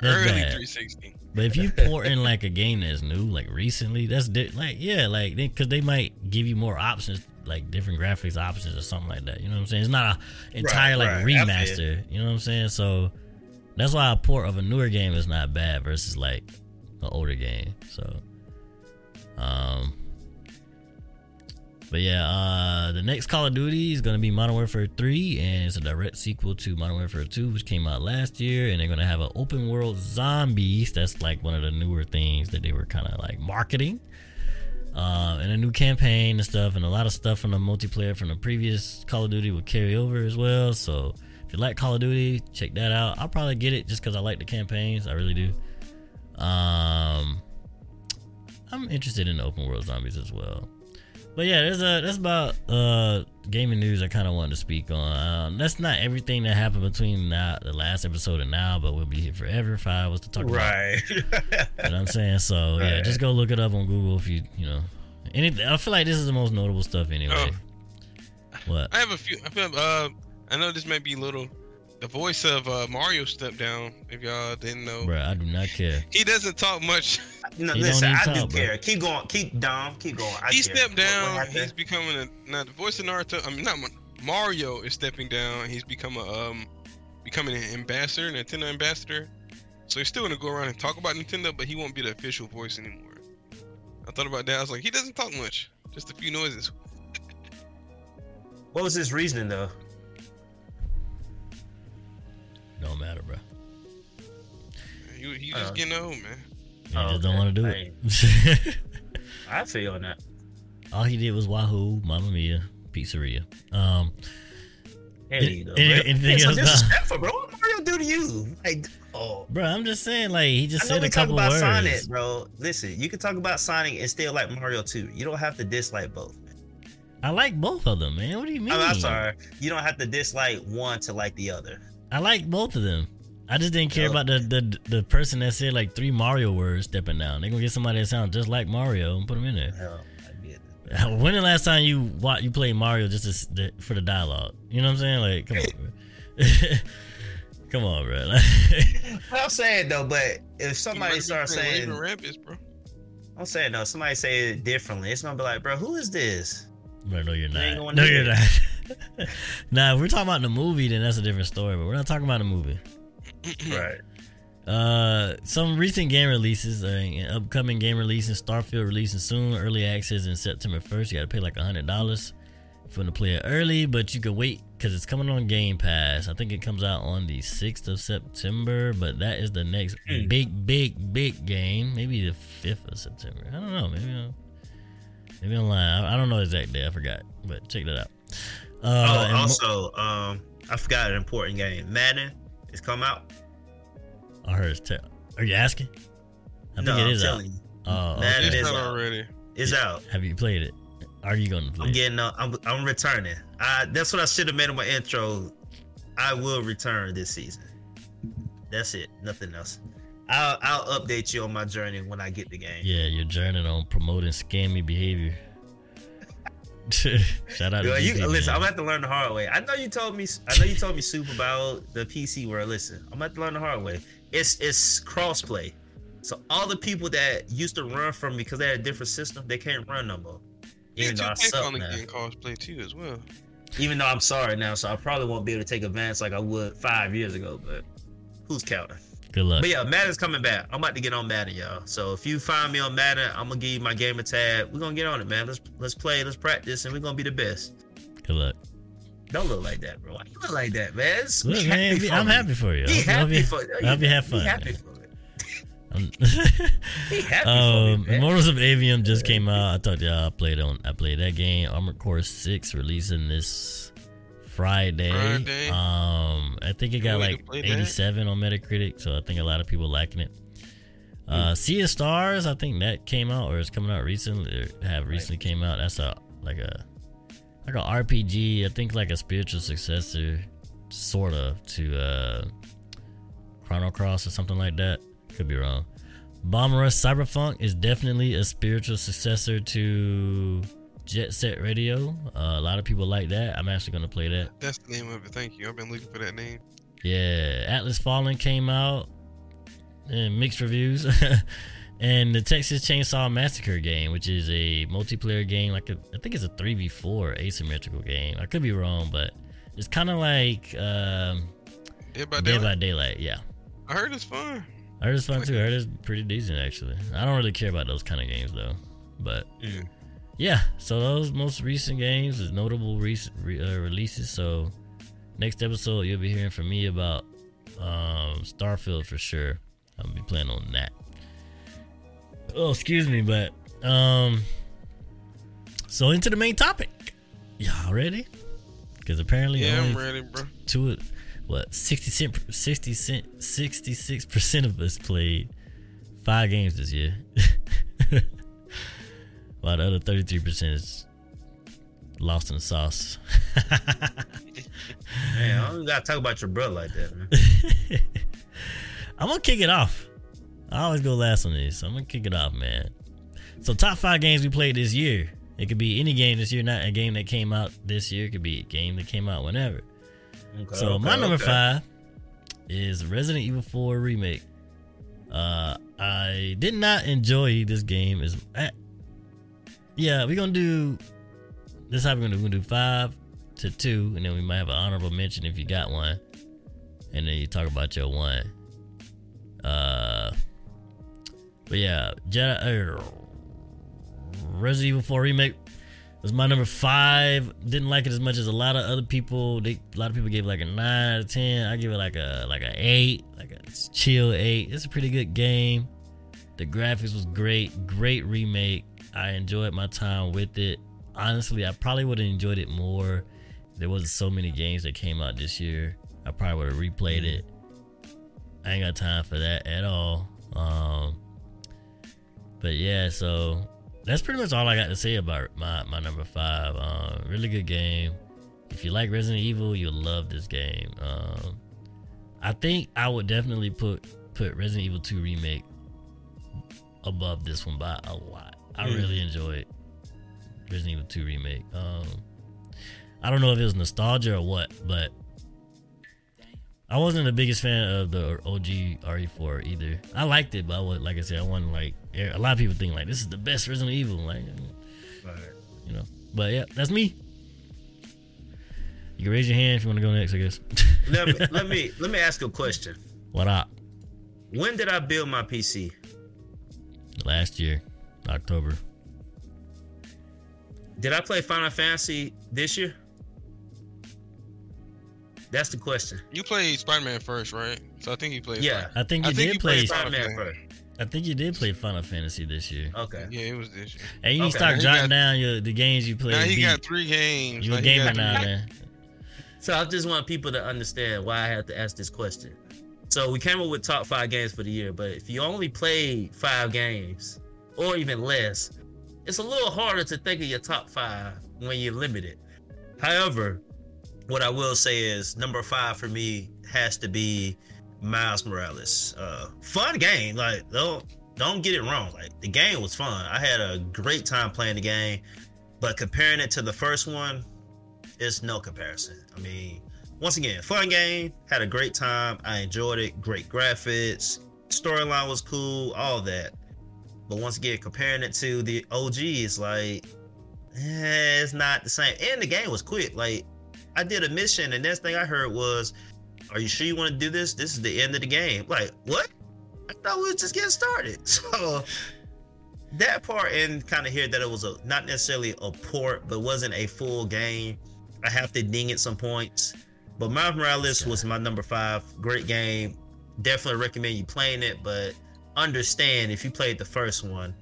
that's early bad. 360. But if you port in like a game that's new, like recently, that's di- like yeah, like because they, might give you more options, like different graphics options or something like that. You know what I'm saying? It's not a entire like right. Remaster. You know what I'm saying? So that's why a port of a newer game is not bad versus like an older game. So, um, but yeah, uh, the next Call of Duty is gonna be Modern Warfare 3, and it's a direct sequel to Modern Warfare 2, which came out last year. And they're gonna have an open world zombies. That's like one of the newer things that they were kind of like marketing. Um, and a new campaign and stuff, and a lot of stuff from the multiplayer from the previous Call of Duty will carry over as well. So if you like Call of Duty, check that out. I'll probably get it just because I like the campaigns. I really do. Um, I'm interested in open world zombies as well. But yeah, there's a that's about uh gaming news I kind of wanted to speak on. Um, that's not everything that happened between now the last episode and now, but we'll be here forever if I was to talk about. right. You know what I'm saying? So yeah, just go look it up on Google if you you know. Anything. I feel like this is the most notable stuff anyway. What? I have a few. I feel. Uh, I know this might be a little. The voice of uh, Mario stepped down. If y'all didn't know, Bruh, I do not care. he doesn't talk much. no, He listen, don't I even do bro. care. Keep going. Keep Dom. Keep going. I he care. stepped What- what down. He's becoming a now the voice of Naruto. I mean, not Mario is stepping down. He's become a um, becoming an ambassador, Nintendo ambassador. So he's still gonna go around and talk about Nintendo, but he won't be the official voice anymore. I thought about that. I was like, he doesn't talk much. Just a few noises. What was his reasoning though? Don't matter, bro. He, he just Uh, getting old, man. He Oh, just don't want to do it. I feel on that. All he did was Wahoo, Mamma Mia, Pizzeria. Um, There Any- you go. anything That's so else, Dom? disrespectful, bro. What Mario do to you? Like, oh. bro, I'm just saying, like he just I said a talk couple about words. Sonic, bro. Listen, you can talk about Sonic and still like Mario too. You don't have to dislike both. I like both of them, man. What do you mean? I mean, I'm sorry. You don't have to dislike one to like the other. I like both of them. I just didn't care about the, the the person that said like three Mario words stepping down. They gonna get somebody that sounds just like Mario and put them in there. Hell, I get. When the last time you wa you played Mario just to, for the dialogue? You know what I'm saying? Like, come on, bro. come on, bro. What I'm saying though, but if somebody starts saying, playing Raving Rabbids, bro. I'm saying no, somebody say it differently. It's gonna be like, bro, who is this? bro, no, you're not. going No, you're not. nah, if we're talking about the movie, then that's a different story. But we're not talking about the movie. Right. Uh, some recent game releases, uh, upcoming game releases, Starfield releasing soon, early access in September 1st. You gotta pay like a hundred dollars if you want to play it early, but you can wait because it's coming on Game Pass. I think it comes out on the 6th of September, but that is the next Hmm. big, big, big game. Maybe the 5th of September. I don't know. Maybe I'm, maybe I'm lying. I, I don't know exact day. I forgot, but check that out. Uh, oh, and mo- also, um, I forgot an important game. Madden is come out. I heard it's te- Are you asking? I think no, it I'm is out. telling you, Oh, Madden okay. It's is out. already. it's out. Have you played it? Are you gonna play I'm it? getting. Uh, I'm. I'm returning. I, that's what I should have made in my intro. I will return this season. That's it. Nothing else. I'll. I'll update you on my journey when I get the game. Yeah, you're journeying on promoting scammy behavior. Shout out to you, GP, listen, man. I'm gonna have to learn the hard way. I know you told me. I know you told me soup about the PC world. Listen, I'm gonna have to learn the hard way. It's it's crossplay, so all the people that used to run from me because they had a different system, they can't run no more. Yeah, Even though I suck now. Getting crossplay too as well. Even though I'm sorry now, so I probably won't be able to take advance like I would five years ago. But who's counting? Good luck. But yeah, Madden's coming back. I'm about to get on Madden, y'all. So if you find me on Madden, I'm gonna give you my gamer tag. We're gonna get on it, man. Let's let's play, let's practice, and we're gonna be the best. Good luck. Don't look like that, bro. Why you look like that, man? It's- Look, man, happy I'm me. happy for you. Be happy you- for I hope you have Be happy man. for it. I'm- Be happy um, me. Immortals of Aveum just came out. I told y'all I played on. I played that game. Armored Core Six releasing this Friday. Friday. Um, I think it got like to play that. 87 on Metacritic, so I think a lot of people liking it. Uh, Sea of Stars, I think that came out or is coming out recently. Or have recently came out. That's a like a like a RPG. I think like a spiritual successor, sort of to uh, Chrono Cross or something like that. Could be wrong, Bomb Rush Cyberfunk is definitely a spiritual successor to Jet Set Radio. Uh, a lot of people like that. I'm actually gonna play that. That's the name of it. Thank you. I've been looking for that name. Yeah, Atlas Fallen came out and mixed reviews. and the Texas Chainsaw Massacre game, which is a multiplayer game, like a, I think it's a 3v4 asymmetrical game. I could be wrong, but it's kind of like um, Dead by Dead Daylight. by Daylight. Yeah. I heard it's fun. I heard it's fun too. I heard it's pretty decent actually. I don't really care about those kind of games though. But Mm. Yeah, so those most recent games is notable recent re- uh, releases. So next episode you'll be hearing from me about um, Starfield for sure. I'll be playing on that. Oh, excuse me, but um, so into the main topic. Y'all ready? Because apparently Yeah, I'm ready, bro. to it. What 60 cent, 60 cent, 66 percent of us played five games this year, while the other 33 percent is lost in the sauce. Man, I don't gotta talk about your brother like that, man. I'm gonna kick it off. I always go last on this, so I'm gonna kick it off, man. So top five games we played this year. It could be any game this year, not a game that came out this year. It could be a game that came out whenever. Okay, So okay, my number okay. five is Resident Evil 4 remake. Uh, I did not enjoy this game as. Yeah, we're gonna do. This is how we're gonna do. We're gonna do five to two, and then we might have an honorable mention if you got one, and then you talk about your one. Uh, but yeah, Jedi. Uh, Resident Evil 4 remake was my number five. Didn't like it as much as a lot of other people. They a lot of people gave it like a nine out of ten. I give it like a like a eight, like a chill eight. It's a pretty good game. The graphics was great, great remake. I enjoyed my time with it. Honestly, I probably would have enjoyed it more. There wasn't so many games that came out this year. I probably would have replayed it. I ain't got time for that at all. Um, but yeah, so that's pretty much all I got to say about my, my number five. Um, really good game. If you like Resident Evil, you'll love this game. Um, I think I would definitely put put Resident Evil 2 remake above this one by a lot. I Mm. really enjoyed Resident Evil 2 remake. Um, I don't know if it was nostalgia or what, but I wasn't the biggest fan of the OG RE4 either. I liked it, but I was, like I said, I wasn't like a lot of people think like this is the best Resident Evil, like Right. you know. But yeah, that's me. You can raise your hand if you want to go next, I guess. Let me let me let me ask you a question. what up? When did I build my PC? Last year, October. Did I play Final Fantasy this year? That's the question. You played Spider Man first, right? So I think you played. Yeah. I think I you think did you play. Spider Man first. I think you did play Final Fantasy this year. Okay. Yeah, it was this year. And you Okay. start He jotting got- down your the games you played. Now he beat. got three games. you a Like, he gamer now, three- man. So I just want people to understand why I have to ask this question. So we came up with top five games for the year, but if you only play five games or even less, it's a little harder to think of your top five when you're limited. However, what I will say is number five for me has to be Miles Morales. Uh, fun game. Like don't don't get it wrong. Like the game was fun. I had a great time playing the game, but comparing it to the first one, it's no comparison. I mean, once again, fun game, had a great time. I enjoyed it. Great graphics, storyline was cool, all that. But once again, comparing it to the OG, it's like, eh, it's not the same. And the game was quick. Like, I did a mission, and next thing I heard was, "Are you sure you want to do this? This is the end of the game." Like, what? I thought we were just getting started. So that part and kind of hear that it was a not necessarily a port, but wasn't a full game. I have to ding it some points. But Miles Morales was my number five. Great game. Definitely recommend you playing it, but understand if you played the first one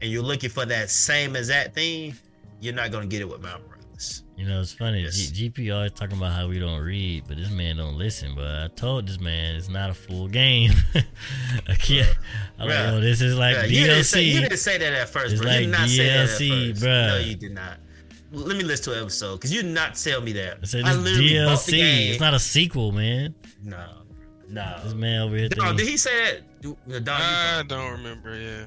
and you're looking for that same exact thing, you're not gonna get it with Miles Morales. You know, it's funny. Yes. G- GP always talking about how we don't read, but this man don't listen. But I told this man it's not a full game. I can't. I'm Bruh. like, yo, this is like Yeah, you, didn't say, you didn't say that at first, It's bro. you did like not say that at first. bruh. No, you did not. Let me listen to an episode because you did not tell me that. I said I literally bought the DLC. game. It's not a sequel, man. No, No. This man over here. Dom, oh, thinking- did he say that? Do- uh, Dom, I don't remember. Yeah,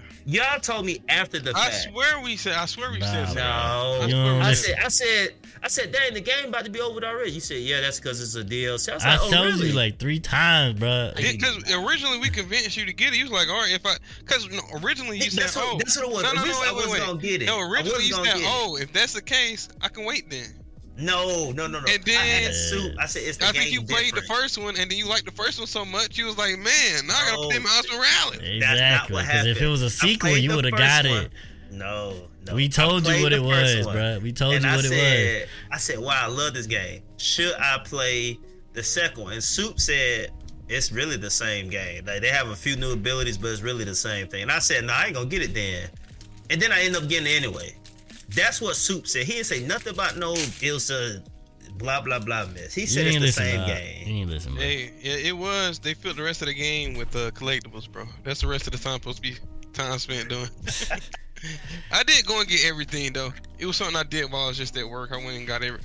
y'all told me after the I fact. swear we said. I swear we Nah, said. No. I You swear don't we I said- said, I said, I said, dang, the game about to be over already. You said, yeah, that's because it's a DLC. I was I like, oh, told really? you like three times, bro. Yeah, Because originally we convinced you to get it. You was like, all right, if I, because no, originally you said, what, oh, that's what it was. no, no, no, Originally, I wait, wait, wasn't wait. gonna get it. no, I originally wasn't you gonna said, get it. oh, if that's the case, I can wait then. No, no, no, no. And I had then- a suit. I said it's the I game think you played the first one, and then you liked the first one so much, you was like, man, now I gotta No. play Miles Morales. Exactly. Because if it was I a sequel, you would have got one. it. No, no. We told you what it was, one. bro. We told and you I what it was. said, I said, wow, I love this game. Should I play the second one? And Soup said, it's really the same game. Like they have a few new abilities, but it's really the same thing. And I said, no, I ain't gonna get it then. And then I end up getting it anyway. That's what Soup said. He didn't say nothing about no it was a blah blah blah mess. He said it's the same dog. game. You ain't listen, bro. Hey, yeah, it was. They filled the rest of the game with uh, collectibles, bro. That's the rest of the time supposed to be time spent doing. I did go and get everything though. It was something I did while I was just at work. I went and got every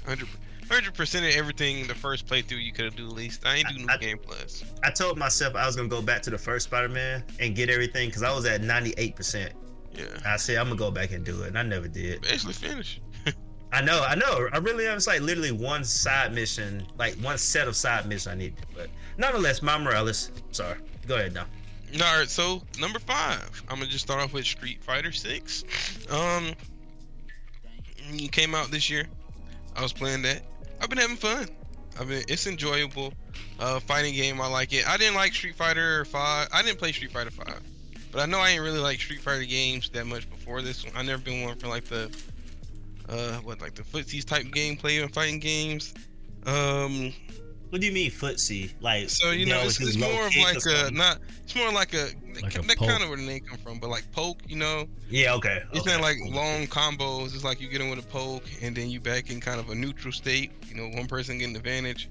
hundred percent of everything the first playthrough you could have do at least. I ain't do new I- game plus. I told myself I was gonna go back to the first Spider-Man and get everything because I was at 98%. Yeah, I said I'm gonna go back and do it, and I never did. basically finished. I know, I know. I really am. It's like literally one side mission, like one set of side missions I need. But nonetheless, my Morales. Sorry. Go ahead now. All right, so number five, I'm gonna just start off with Street Fighter Six. Um, it came out this year. I was playing that. I've been having fun. I mean, it's enjoyable. Uh, fighting game. I like it. I didn't like Street Fighter Five. I didn't play Street Fighter Five, but I know I ain't really like Street Fighter games that much before this one. I never been one for like the, uh, what like the footsies type gameplay and fighting games. Um, What do you mean footsie? Like so you know, know, it's, it's more of like a not. It's more like a Like that kind of where the name come from, but like poke. You know, Yeah. Okay. it's okay. not like long combos. It's like you get in with a poke and then you back in kind of a neutral state. You know, one person getting advantage.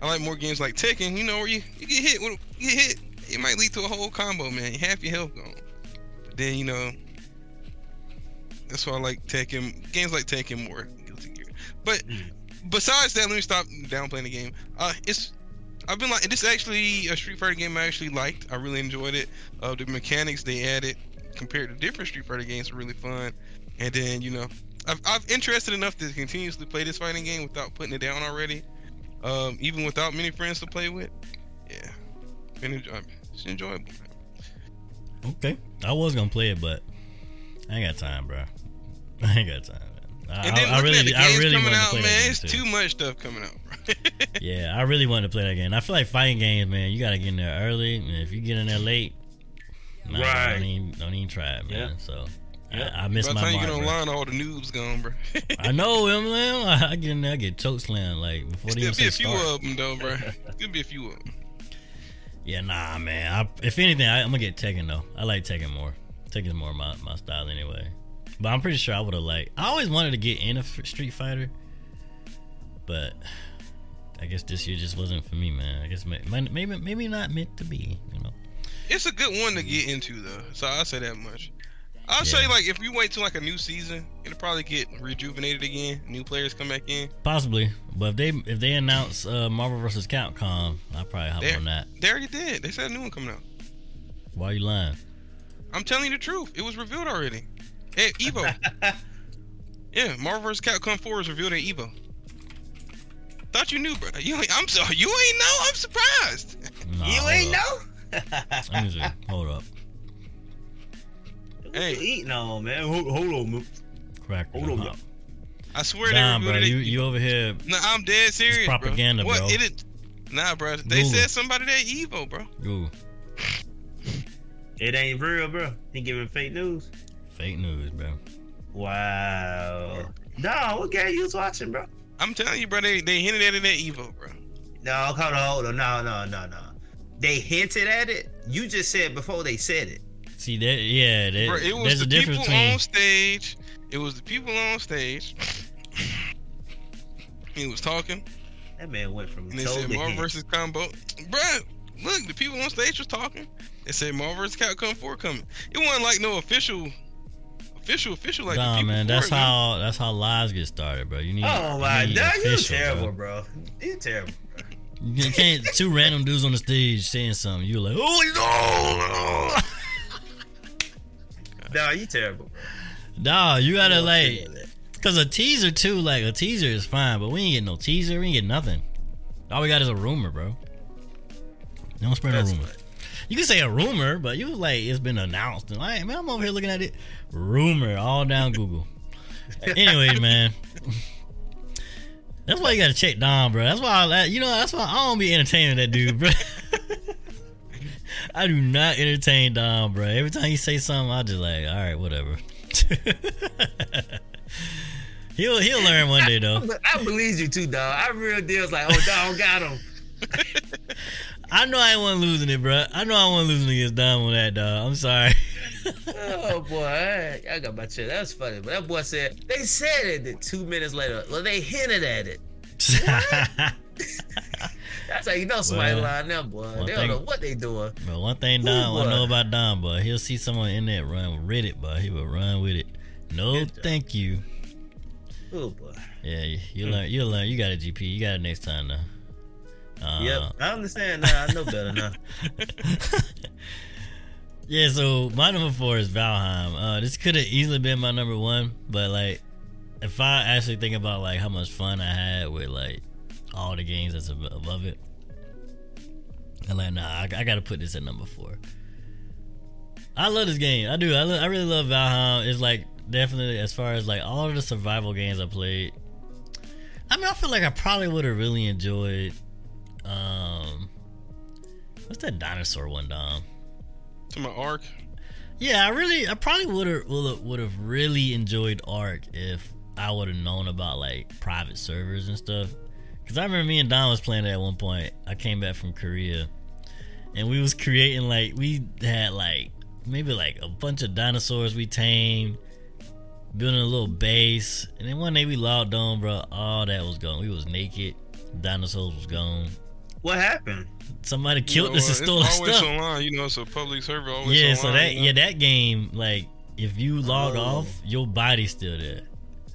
I like more games like Tekken. You know, where you, you get hit with you get hit, it might lead to a whole combo, man. Half your health gone. But then you know, that's why I like Tekken. Games like Tekken more. Guilty Gear. But Mm. besides that, let me stop downplaying the game. Uh, it's I've been like this is actually a Street Fighter game I actually liked. I really enjoyed it. Uh, the mechanics they added compared to different Street Fighter games were really fun. And then you know, I've I've interested enough to continuously play this fighting game without putting it down already. Um, even without many friends to play with. Yeah, been enjoy- it's enjoyable. Okay. I was gonna play it, but I ain't got time, bro. I ain't got time. Man. I, And then I, I looking at really, the I really coming wanted to play man, that it's game too. too much stuff coming out. Bro. Yeah, I really wanted to play that game. I feel like fighting games, man. You gotta get in there early, and if you get in there late, nah, Right. don't even, don't even try it, man. Yeah. So Yeah. I, I By miss the my time you mark, get bro. online, all the noobs gone, bro. I know him, man. I, I get in there, I get choke slammed like before they There'll even be say a few start. of them though, bro. There'll be a few of them. Yeah, nah, man. I, if anything, I, I'm gonna get Tekken though. I like Tekken more. Tekken's more my, my style anyway. But I'm pretty sure I would have liked. I always wanted to get in a Street Fighter, but I guess this year just wasn't for me, man. I guess may- maybe maybe not meant to be. You know. It's a good one to get into though, so I'll say that much. I'll say Yeah. like if we wait till like a new season, it'll probably get rejuvenated again. New players come back in. Possibly, but if they if they announce uh, Marvel vs. Capcom, I'll probably hop There. on that. They already did. They said a new one coming out. Why are you lying? I'm telling you the truth. It was revealed already. At Evo. yeah, Marvel vs. Capcom 4 is revealed at Evo. Thought you knew, bro. You ain't, I'm so you ain't know. I'm surprised. Nah, you ain't up. know. Let me see. Hold up. What Hey. you eating on, man? Hold, hold on, man. Crack. Hold on, up. I swear Nah, they bro. revealed You it. at you over here? No, I'm dead serious, propaganda, bro. What? bro. It is, nah, bro. They Google. said somebody that Evo, bro. Ooh, It ain't real, bro. He giving fake news. fake news, bro. Wow. No, what game you was watching, bro? I'm telling you, bro. They, they hinted at it at Evo, bro. No, hold on, hold on. No, no, no, no. They hinted at it. You just said before they said it. See that? Yeah, that, Bro, it was there's the a difference people between on stage. It was the people on stage. He was talking, That man went from and they said to Marvel hint. versus Combo. Bro, look, the people on stage was talking. They said Marvel vs. Capcom 4 coming. It wasn't like no official, official, official like the Nah, man, that's it, man. how that's how lies get started, bro. You need. Oh my god, you official, terrible, bro. bro. You terrible. Bro. You can't two random dudes on the stage saying something. You're like, oh no. Nah, you terrible. Nah, you gotta like, cause a teaser too. Like a teaser is fine, but we ain't get no teaser. We ain't get nothing. All we got is a rumor, bro. Don't spread no rumor. You can say a rumor, but you like it's been announced. And like, man, I'm over here looking at it. Rumor all down Google. Anyways, man. That's why you gotta check Dom, bro. That's why I, you know. That's why I don't be entertaining that dude, bro. I do not entertain Dom, bro. Every time he say something, I just like, all right, whatever. he'll he'll learn one day though. I, I believe you too, dog. I real deal like, oh, dog got him. I know I wasn't losing it, bro. I know I wasn't losing against Dom on that, dog. I'm sorry. oh boy, I, got my shit. That's funny. But that boy said they said it. Two minutes later, well, they hinted at it. That's how you know somebody well, lying there, boy. They don't thing, know what they doing. But one thing Don will know about Dom, boy, he'll see someone in that run with it, but he will run with it. No, thank you. Oh boy. Yeah, you learn. You learn. You got a GP. You got it next time now. Uh, yep, I understand now. I know better now. yeah, so my number four is Valheim. Uh, this could have easily been my number one, but like, if I actually think about like how much fun I had with like all the games that's above it, I'm like, nah, I, I got to put this at number four. I love this game. I do. I, lo- I really love Valheim. It's like definitely as far as like all of the survival games I played. I mean, I feel like I probably would have really enjoyed um, what's that dinosaur one, Dom? To my Ark. Yeah, I really, I probably would have would have really enjoyed Ark if I would have known about like private servers and stuff. Cause I remember me and Dom was playing it at one point. I came back from Korea, and we was creating like we had like maybe like a bunch of dinosaurs we tamed, building a little base, and then one day we logged on, bro. All that was gone. We was naked. Dinosaurs was gone. What happened? Somebody killed you know, us and stole our stuff. Always online, you know. So public server always. Yeah, online, so that you know? yeah that game like if you log oh. off, your body's still there.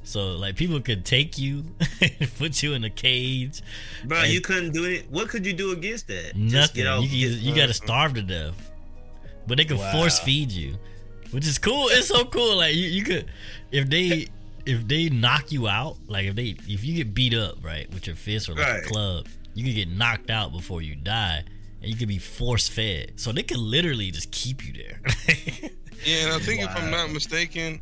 So like people could take you, put you in a cage. Bro, you couldn't do it. What could you do against that? Nothing. Off, you, you, you got to starve to death. But they could wow. force feed you, which is cool. It's so cool. Like you, you could, if they if they knock you out, like if they if you get beat up right with your fist or like right. a club, you could get knocked out before you die, and you can be force fed. So they can literally just keep you there. yeah, and I think wow. if I'm not mistaken,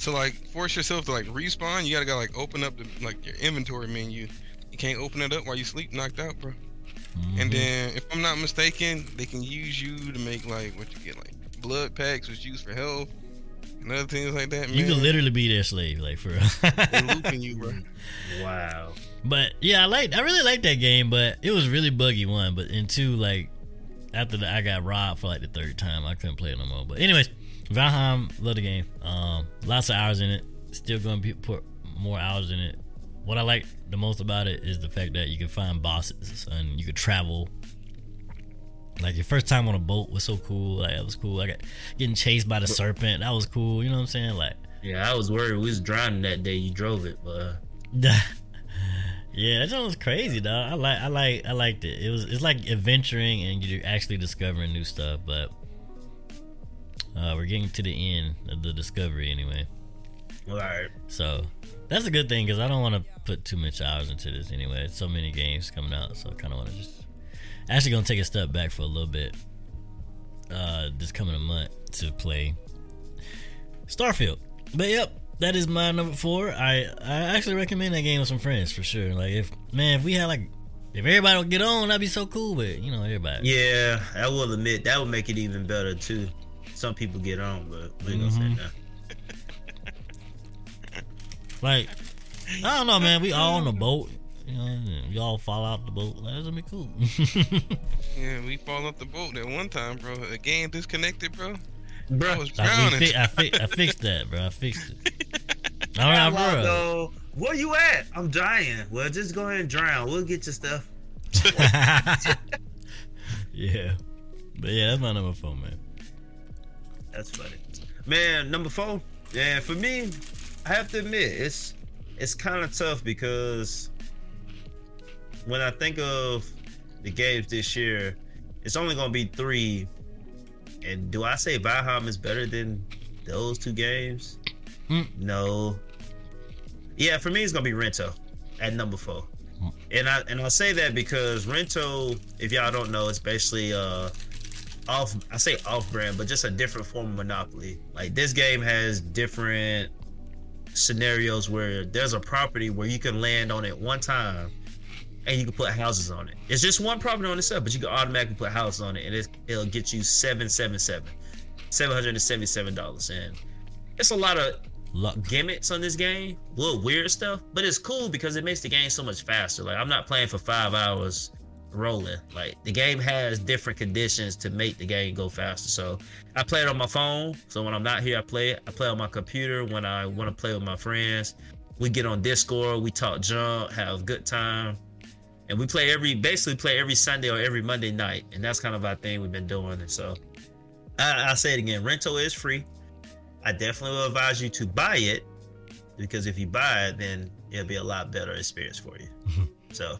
to like force yourself to like respawn, you gotta go like open up the like your inventory menu. You can't open it up while you sleep knocked out, bro. Mm-hmm. And then if I'm not mistaken, they can use you to make like what you get like blood packs, which used for health and other things like that. Man. You can literally be their slave, like for real. They're looping you, bro. Wow. But yeah, I like I really like that game, but it was really buggy one. But in two, like after the, I got robbed for like the third time, I couldn't play it no more. But anyways, Valheim, love the game. Um, lots of hours in it. Still going to put more hours in it. What I like the most about it is the fact that you can find bosses and you can travel. Like your first time on a boat was so cool. Like that was cool. I got getting chased by the serpent. That was cool. You know what I'm saying? Like yeah, I was worried we was drowning that day you drove it, but Yeah, that was crazy, dog. I like, I like, I liked it. It was, it's like adventuring and you're actually discovering new stuff. But uh, we're getting to the end of the discovery anyway. All right. So that's a good thing because I don't want to put too much hours into this anyway. It's so many games coming out, so I kind of want to just actually gonna take a step back for a little bit. Uh, this coming a month to play Starfield. But yep, that is my number four. I I actually recommend that game with some friends for sure. Like if man, if we had like if everybody would get on, that'd be so cool. But you know, everybody. Yeah, I will admit that would make it even better too. Some people get on, but we mm-hmm. gonna say that. like I don't know, man. We all on the boat. You know, we all fall out the boat. That's gonna be cool. yeah, we fall off the boat that one time, bro. The game disconnected, bro. Bro, I was drowning. I, fi- I, fi- I fixed that, bro. I fixed it. All right, bro. Where you at? I'm dying. Well, just go ahead and drown. We'll get your stuff. yeah, but yeah, that's my number four, man. That's funny, man. Number four. Yeah, for me, I have to admit it's it's kind of tough because when I think of the games this year, it's only gonna be three. And do I say Valheim is better than those two games? Mm. No. Yeah, for me it's gonna be Rento at number four. Mm. And I and I say that because Rento, if y'all don't know, it's basically uh off I say off brand, but just a different form of Monopoly. Like this game has different scenarios where there's a property where you can land on it one time and you can put houses on it. It's just one property on itself, but you can automatically put houses on it and it, it'll get you 777 $777 and it's a lot of Luck. gimmicks on this game, little weird stuff, but it's cool because it makes the game so much faster. Like I'm not playing for five hours rolling. Like the game has different conditions to make the game go faster. So I play it on my phone. So when I'm not here, I play it. I play on my computer when I want to play with my friends. We get on Discord, we talk junk, have a good time. And we play every basically play every Sunday or every Monday night. And that's kind of our thing we've been doing. And so I, I say it again, Rento is free. I definitely will advise you to buy it because if you buy it, then it'll be a lot better experience for you. so,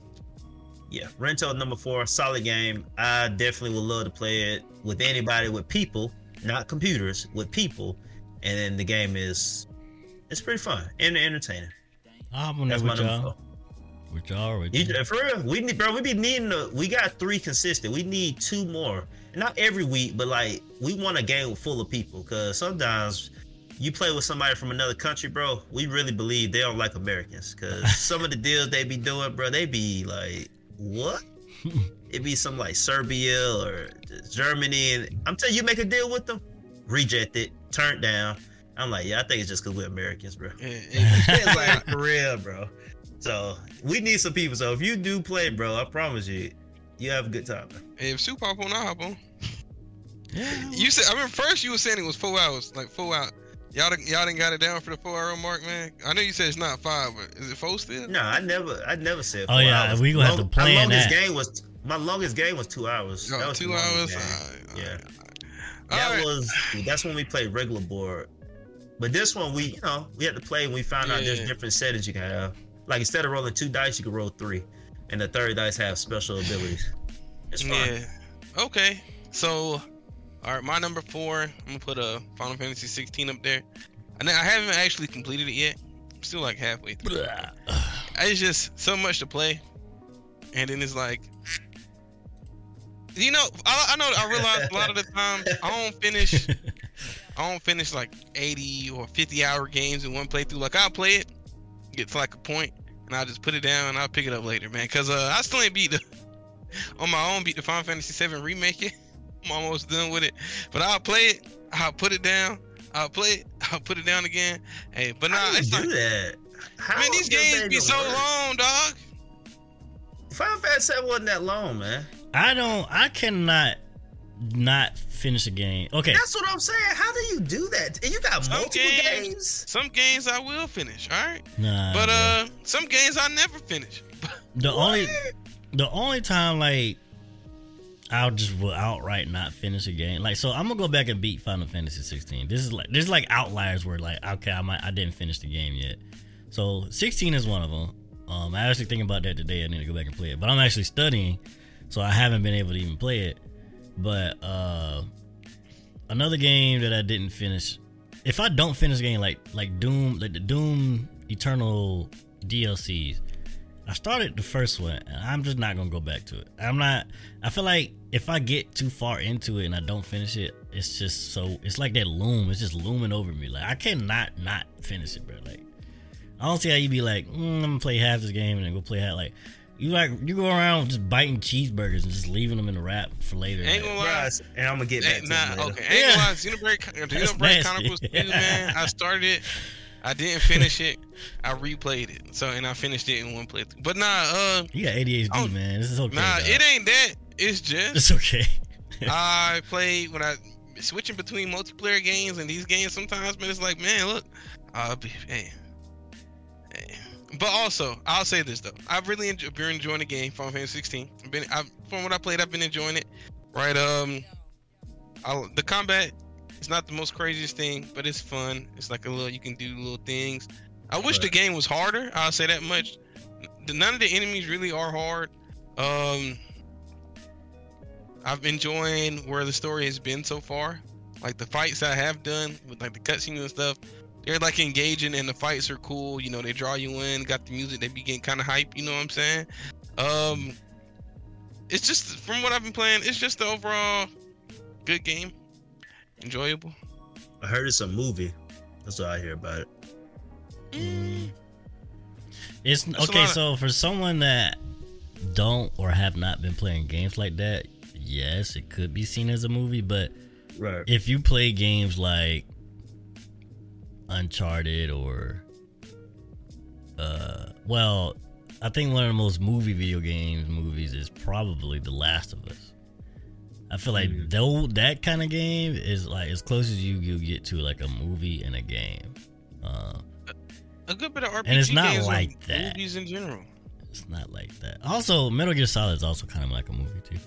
yeah, Rento number four, solid game. I definitely would love to play it with anybody, with people, not computers, with people. And then the game is, it's pretty fun and entertaining. I'm on That's my number y'all. four. With y'all, with You, you. for real, we need, bro. We be needing. A, we got three consistent. We need two more. Not every week, but like we want a game full of people. Cause sometimes you play with somebody from another country, bro. We really believe they don't like Americans. Cause some of the deals they be doing, bro, they be like, what? It'd be some like Serbia or Germany, and I'm telling you, you make a deal with them, reject it, turn down. I'm like, yeah, I think it's just cause we're Americans, bro. Yeah, yeah. it's like for real, bro. So we need some people. So if you do play, bro, I promise you, you have a good time. Hey, if Soup hop on, I hop on. Yeah. You said I remember first you were saying it was four hours, like four out. Y'all done, y'all done got it down for the four hour mark, man. I know you said it's not five, but is it four still? No, I never, I never said. Oh, four yeah, hours. we gonna have to plan My longest that. game was my longest game was two hours. No, That was two hours. Alright, Yeah. alright, That alright. was that's when we played regular board. But this one we, you know, we had to play and we found out there's different settings you can have. Like instead of rolling two dice, you can roll three, and the third dice have special abilities. It's fun. Yeah. Okay. So, all right, my number four. I'm gonna put a Final Fantasy 16 up there. And I haven't actually completed it yet. I'm still like halfway through. It's just so much to play, and then it's like, you know, I, I know I realize a lot of the time I don't finish. I don't finish like 80 or 50 hour games in one playthrough. Like I'll play it, get to like a point, and I'll just put it down and I'll pick it up later, man. Cause uh, I still ain't beat the on my own beat the Final Fantasy 7 remake yet. I'm almost done with it, but I'll play it. I'll put it down. I'll play it. I'll put it down again. Hey, but nah, How do you it's do not. that? How Man, these games be so work? long, dog. Final Fantasy VII wasn't that long, man. I don't. I cannot not finish a game. Okay. That's what I'm saying. How do you do that? And you got Some multiple games- games. Some games I will finish, all right. Nah. But bro. uh, some games I never finish. the only the only time like I'll just will outright not finish a game. Like so, I'm gonna go back and beat Final Fantasy 16. This is like there's like outliers where like okay, I might I didn't finish the game yet. So 16 is one of them. Um, I actually thinking about that today. I need to go back and play it, but I'm actually studying, so I haven't been able to even play it. But uh, another game that I didn't finish. If I don't finish a game like like Doom, like the Doom Eternal DLCs, I started the first one, and I'm just not gonna go back to it. I'm not. I feel like if I get too far into it and I don't finish it, it's just so. It's like that loom. It's just looming over me. Like I cannot not finish it, bro. Like I don't see how you be like, mm, I'm gonna play half this game and then go play half. Like you like you go around just biting cheeseburgers and just leaving them in the wrap for later. Ain't gonna lie. Bruh, and I'm gonna get back Ain't, to nah, it later. okay. Ain't Yeah. gonna lie. Xenoblade, That's Xenoblade nasty. Chronicles 2, man. I started it. I didn't finish it. I replayed it. So and I finished it in one playthrough. But nah, uh, you got ADHD, Oh, man. This is okay. nah, dog. it ain't that. It's just It's okay. I played when I switching between multiplayer games and these games sometimes, man. It's like, man, look, I'll be, hey, hey. But also, I'll say this though, I've really enjoyed, been enjoying the game, Final Fantasy 16. I've been, I've, from what I played, I've been enjoying it. Right, um, I, the combat is not the most craziest thing, but it's fun. It's like a little, you can do little things. I wish the game was harder. I'll say that much. None of the enemies really are hard. Um, I've been enjoying where the story has been so far. Like the fights I have done with like the cutscenes and stuff, they're like engaging and the fights are cool. You know, they draw you in. Got the music, they begin kind of hype. You know what I'm saying? Um, it's just from what I've been playing, it's just the overall good game, enjoyable. I heard it's a movie. That's what I hear about it. Mm, It's That's okay. lot of- So for someone that don't or have not been playing games like that, yes, it could be seen as a movie. But Right. if you play games like Uncharted or, uh, well, I think one of the most movie video games movies is probably The Last of Us. I feel like Mhm. though that kind of game is like as close as you you get to like a movie and a game. Uh, a good bit of RPG And it's not games like that. movies in general. It's not like that. Also, Metal Gear Solid is also kind of like a movie too.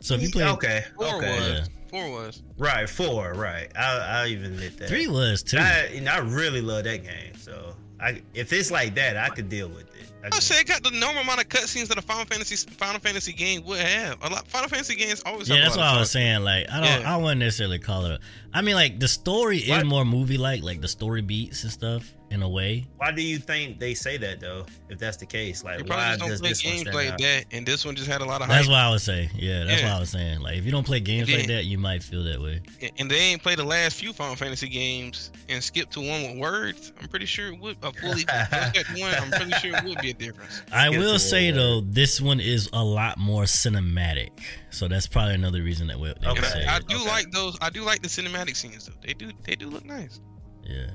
So if you play okay, Four okay, was. Yeah. Four was. right, four, right. I I even admit that. three was too. I, you I really love that game. So I, if it's like that, I could deal with it. I I can- say it got the normal amount of cutscenes that a Final Fantasy Final Fantasy game would have. A lot Final Fantasy games always. yeah, have that's a what lot I was cutscenes. saying. Like, I don't, Yeah. I wouldn't necessarily call it. A, I mean, like the story is more movie like, like the story beats and stuff in a way. Why do you think they say that though? If that's the case, like You why probably does just don't play this games stand like out? that, and this one just had a lot of That's hype. what I would say. Yeah, that's Yeah. what I was saying. Like, if you don't play games like that, you might feel that way. And they ain't played the last few Final Fantasy games and skipped to one with words. I'm pretty sure it would. A fully one. I'm pretty sure it would be a difference. I Skip will say one though, this one is a lot more cinematic. So that's probably another reason that we, they Okay. I, I do Okay. like those. I do like the cinematic scenes though. They do. They do look nice. Yeah.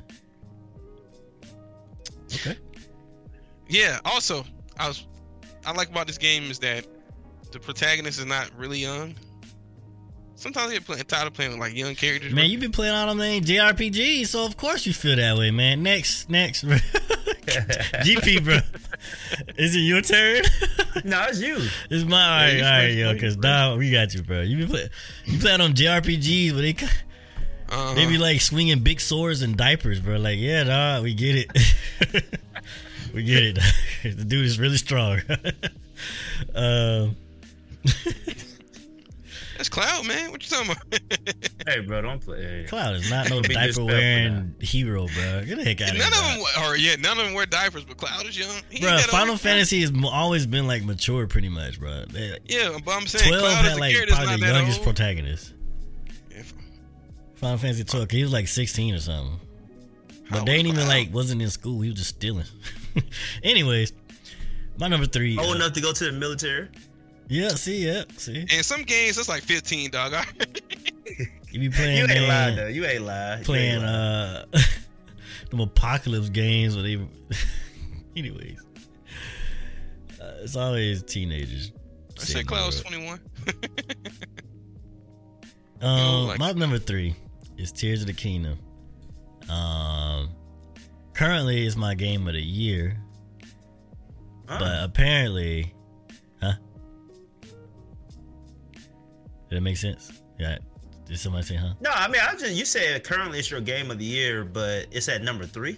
Okay. Yeah. Also, I was. I like about this game is that the protagonist is not really young. Sometimes I get play, tired of playing with like young characters. Man, you've been playing all them main JRPGs, so of course you feel that way, man. Next, next, GP, bro. Is it your turn? no, it's you. it's my all right, you all right, yo, because first. now we got you, bro. You been play, you playing on JRPGs, but they uh, they be like swinging big swords and diapers, bro. Like, yeah, dog, we get it, we get it. the dude is really strong. um, that's Cloud, man. What you talking about? Hey, bro, don't play. Cloud is not no diaper wearing hero, bro. Get the heck out of here. none of them, wa- or yeah, none of them wear diapers. But Cloud is young. He ain't Bro, got Final Fantasy has always been like mature, pretty much, bro. They- Yeah, but I'm saying Twelve Cloud had is like probably the youngest old. protagonist. Yeah, Final Fantasy twelve, 'cause he was like sixteen or something. But How they ain't old even like wasn't in school. He was just stealing. Anyways, my number three. Old uh, enough to go to the military. yeah, see, yeah, see. And some games it's like 15, dog. You be playing, You ain't man, lying though. You ain't lying. You ain't playing uh, them apocalypse games where they. Anyways, uh, it's always teenagers. I sitting said Cloud's there. 21. Um, like my number three is Tears of the Kingdom. Um, currently is my game of the year, but apparently, huh? Did that make sense? Yeah. Did somebody say huh? no, I mean, I just you said currently it's your game of the year, but it's at number three.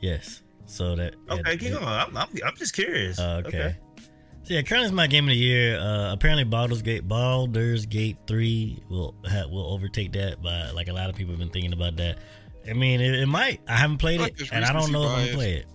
Yes. So that. yeah, Okay, keep yeah. going. I'm, I'm, I'm just curious. Uh, okay. So yeah, currently is my game of the year. Uh, apparently, Baldur's Gate, Baldur's Gate three will ha- will overtake that. By like a lot of people have been thinking about that. I mean, it, it might. I haven't played Like it, and I don't know if I'm gonna play it.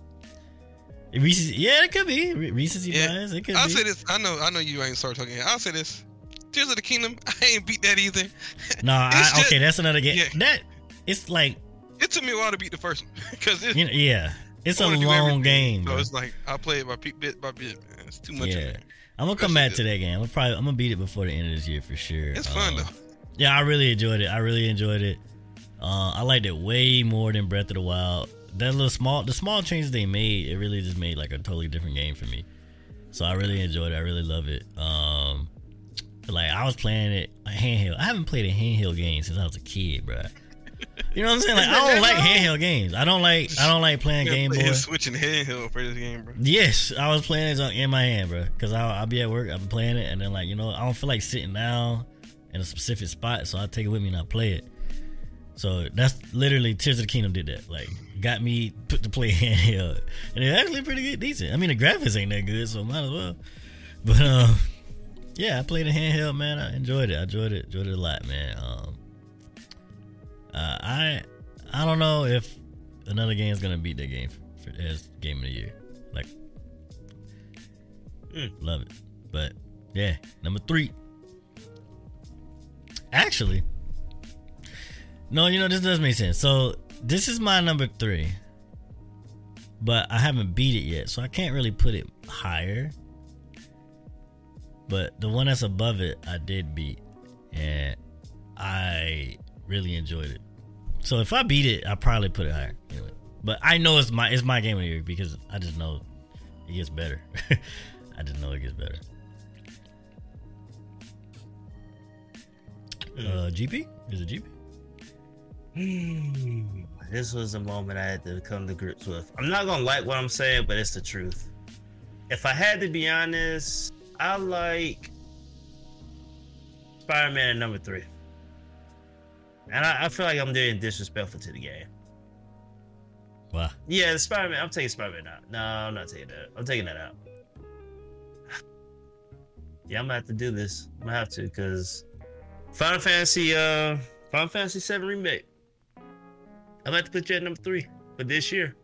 Recency, yeah, it could be Re- recency Yeah. bias. It could I'll be. say this. I know. I know you ain't start talking. I'll say this. Tears of the Kingdom. I ain't beat that either. no, I, just- okay, that's another game. yeah. That it's like It took me a while to beat the first one because you know, yeah, it's a long everything. game. So bro. it's like I play it by bit by bit. It's too much. Yeah. I'm gonna come back to that game. I'm probably I'm gonna beat it before the end of this year for sure. It's fun Um, though. Yeah, I really enjoyed it. I really enjoyed it. Uh, I liked it way more than Breath of the Wild. That little small, the small changes they made, it really just made like a totally different game for me. So I really enjoyed it. I really love it. Um, like I was playing it handheld. I haven't played a handheld game since I was a kid, bro. You know what I'm saying? Like I don't like handheld games. I don't like. I don't like playing Game play Boy. Switching handheld for this game, bro. Yes, I was playing it in my hand, bro. Cause I'll, I'll be at work, I'm playing it, and then like you know, I don't feel like sitting down in a specific spot, so I take it with me and I play it. So that's literally Tears of the Kingdom did that. Like got me put to play handheld, and it's actually pretty good, decent. I mean, the graphics ain't that good, so might as well. But um, Yeah, I played a handheld, man. I enjoyed it. I enjoyed it. Enjoyed it a lot, man. Um, uh, I I don't know if another game is gonna beat that game for, as game of the year. Like, Mm. love it. But yeah, number three. Actually, no, you know this does make sense. So this is my number three, but I haven't beat it yet, so I can't really put it higher. But the one that's above it, I did beat, and I really enjoyed it. So if I beat it, I probably put it higher. Anyway. But I know it's my it's my game of the year because I just know it gets better. I just know it gets better. Uh, GP is it GP? Hmm. This was a moment I had to come to grips with. I'm not gonna like what I'm saying, but it's the truth. If I had to be honest, I like Spider-Man number three, and I, I feel like I'm being disrespectful to the game. Wow. Yeah, the Spider-Man. I'm taking Spider-Man out. No, I'm not taking that. I'm taking that out. Yeah, I'm gonna have to do this. I'm gonna have to because Final Fantasy, uh, Final Fantasy Seven remake. I'm gonna have to put you at number three for this year.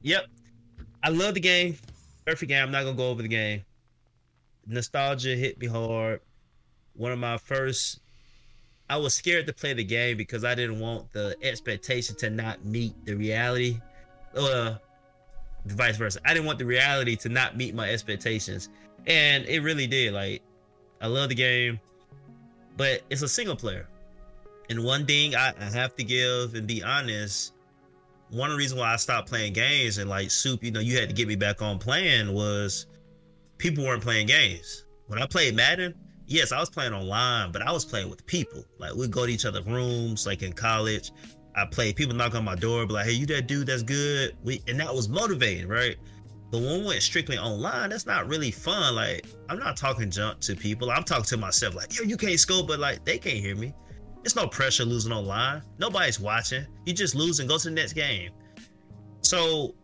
Yep, I love the game. Perfect game. I'm not gonna go over the game. Nostalgia hit me hard. One of my first I was scared to play the game because I didn't want the expectation to not meet the reality. Uh, vice versa. I didn't want the reality to not meet my expectations, and it really did. Like, I love the game, but it's a single player. And one thing I, I have to give and be honest, one of the reasons why I stopped playing games and like Soup, you know, you had to get me back on playing was people weren't playing games. When I played Madden, yes, I was playing online, but I was playing with people. Like we'd go to each other's rooms, like in college. I played people knock on my door, be like, "Hey, you that dude? That's good." We and that was motivating, right? But when we went strictly online, that's not really fun. Like I'm not talking junk to people. I'm talking to myself, like, "Yo, you can't score," but like they can't hear me. It's no pressure losing online. Nobody's watching. You just lose and go to the next game. So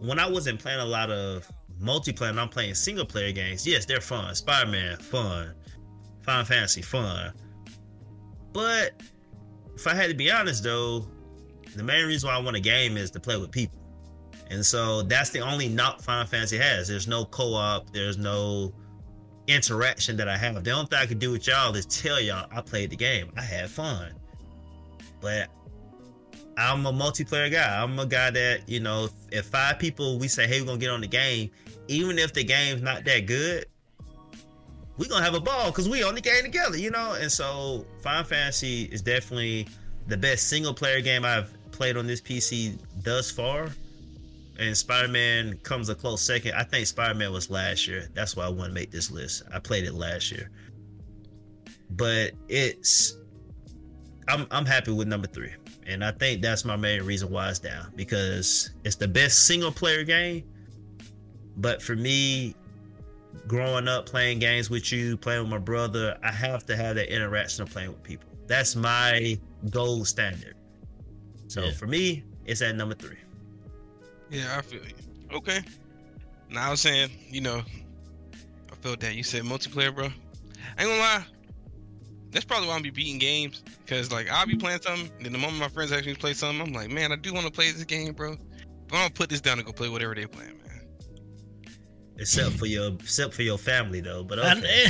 when I wasn't playing a lot of multiplayer and I'm playing single player games, yes, they're fun. Spider-Man, fun. Final Fantasy, fun. But if I had to be honest though, the main reason why I want a game is to play with people. And so that's the only knock Final Fantasy has. There's no co-op, there's no interaction that I have. The only thing I can do with y'all is tell y'all I played the game. I had fun. But I'm a multiplayer guy. I'm a guy that, you know, if five people we say, hey, we're gonna get on the game, even if the game's not that good, we're gonna have a ball because we on the game together, you know? And so Final Fantasy is definitely the best single player game I've played on this PC thus far. And Spider-Man comes a close second. I think Spider-Man was last year. That's why I want to make this list. I played it last year. But it's I'm I'm happy with number three. And I think that's my main reason why it's down. Because it's the best single player game. But for me, growing up playing games with you, playing with my brother, I have to have that interaction of playing with people. That's my gold standard. So Yeah. for me, it's at number three. Yeah, I feel you. Okay. Now I was saying, you know, I felt that you said multiplayer, bro. I ain't gonna lie. That's probably why I'm be beating games. Cause like I'll be playing something, and then the moment my friends actually play something, I'm like, man, I do want to play this game, bro. But I'm gonna put this down and go play whatever they're playing, man. Except for your except for your family though. But I- okay.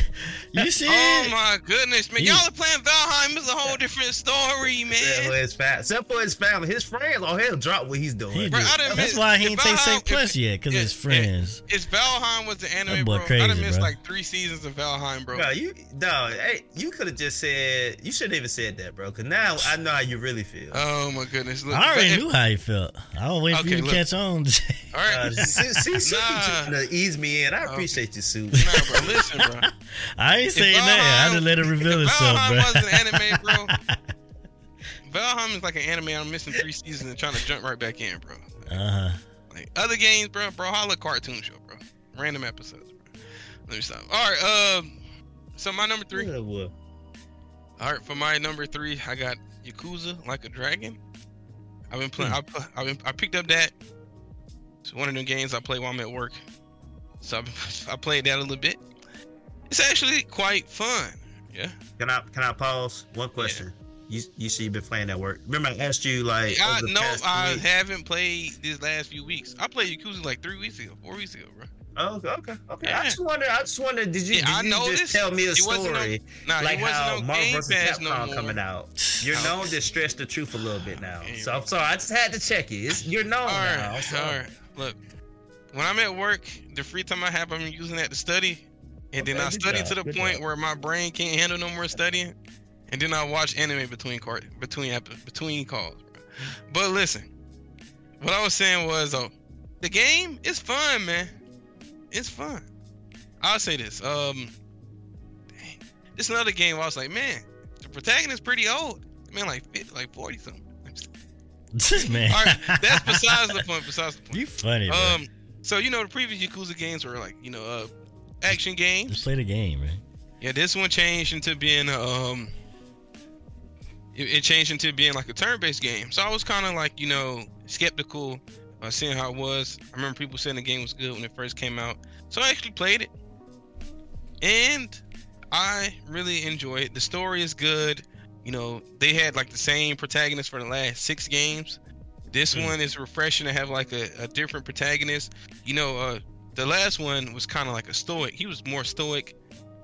you see? Oh my goodness, man! You- Y'all are playing Valheim. It's a whole different story, Except for man. his fa- except for his family. His friends, oh he'll drop what he's doing. He Bro, do. That's missed- why he if ain't take Valheim- Saint Plus yet, because his friends. It's Valheim was the anime, boy bro. I crazy, done missed bro. like three seasons of Valheim, bro. Bro, you no, hey, you could have just said you shouldn't even said that, bro. Cause now I know how you really feel. Oh my goodness! Look, I already if- knew how you felt. I was waiting for Okay, you to look. catch on. All right, Uh, see, see, see, Nah. you trying to ease me in. I Okay. appreciate you, Sue. nah, bro. Listen, bro. I ain't saying that. I just let it reveal if itself, Valheim bro. was an anime, bro. Valheim is like an anime. I'm missing three seasons and trying to jump right back in, bro. uh huh. Like other games, bro. Bro, holla cartoon show, bro. Random episodes, bro. Let me stop. All right, um, so my number three. Yeah, well, All right, for my number three, I got Yakuza Like a Dragon. I've been playing. I, pu- I've been, I picked up that. It's one of the games I play while I'm at work. So I've, I played that a little bit. it's actually quite fun. Yeah. Can I can I pause? One question. You you see you've been playing that work. Remember I asked you like I no, I week- haven't played these last few weeks. I played Yakuza like three weeks ago, four weeks ago, bro. Oh, okay, okay. Yeah. I just wonder. I just wonder. Did you, Yeah, I did you just this. tell me a It wasn't no- story Nah, like how no Marvel vs. Capcom no coming out? You're known to stretch the truth a little bit now. Yeah. So I'm sorry. I just had to check it. It's, you're known All now. right, So- all right. Look, when I'm at work, the free time I have, I'm using that to study, and then I study job, to the point job. where my brain can't handle no more studying, and then I watch anime between cart between between calls. Bro. But listen, what I was saying was, oh, the game is fun, man. It's fun. I'll say this. Um, dang, it's another game. Where I was like, man, the protagonist pretty old. Man, like fit, like forty something. man. All right, that's besides the point. Besides the point. you funny, bro. So you know the previous Yakuza games were like you know uh, action games. Just play the game, man. Yeah, this one changed into being um, it, it changed into being like a turn-based game. So I was kind of like you know skeptical, uh, seeing how it was. I remember people saying the game was good when it first came out, so I actually played it, and I really enjoyed it. The story is good. You know, they had like the same protagonist for the last six games. This Mm. one is refreshing to have like a, a different protagonist. You know, uh, the last one was kind of like a stoic. He was more stoic.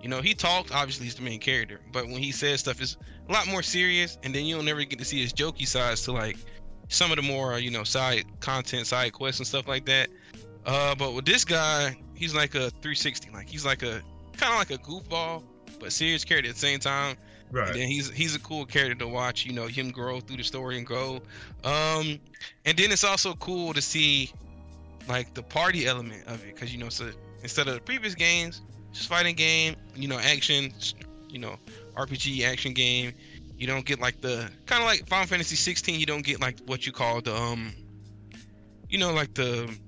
You know, he talked. Obviously, he's the main character, but when he says stuff, it's a lot more serious. And then you'll never get to see his jokey sides to like some of the more you know side content, side quests, and stuff like that. Uh, but with this guy, he's like a 360. Like he's like a kind of like a goofball, but serious character at the same time. Right. And then he's he's a cool character to watch. You know him grow through the story and grow. Um, and then it's also cool to see like the party element of it because you know so instead of the previous games, just fighting game, you know action, you know RPG action game. You don't get like the kind of like Final Fantasy 16. You don't get like what you call the um, you know like the the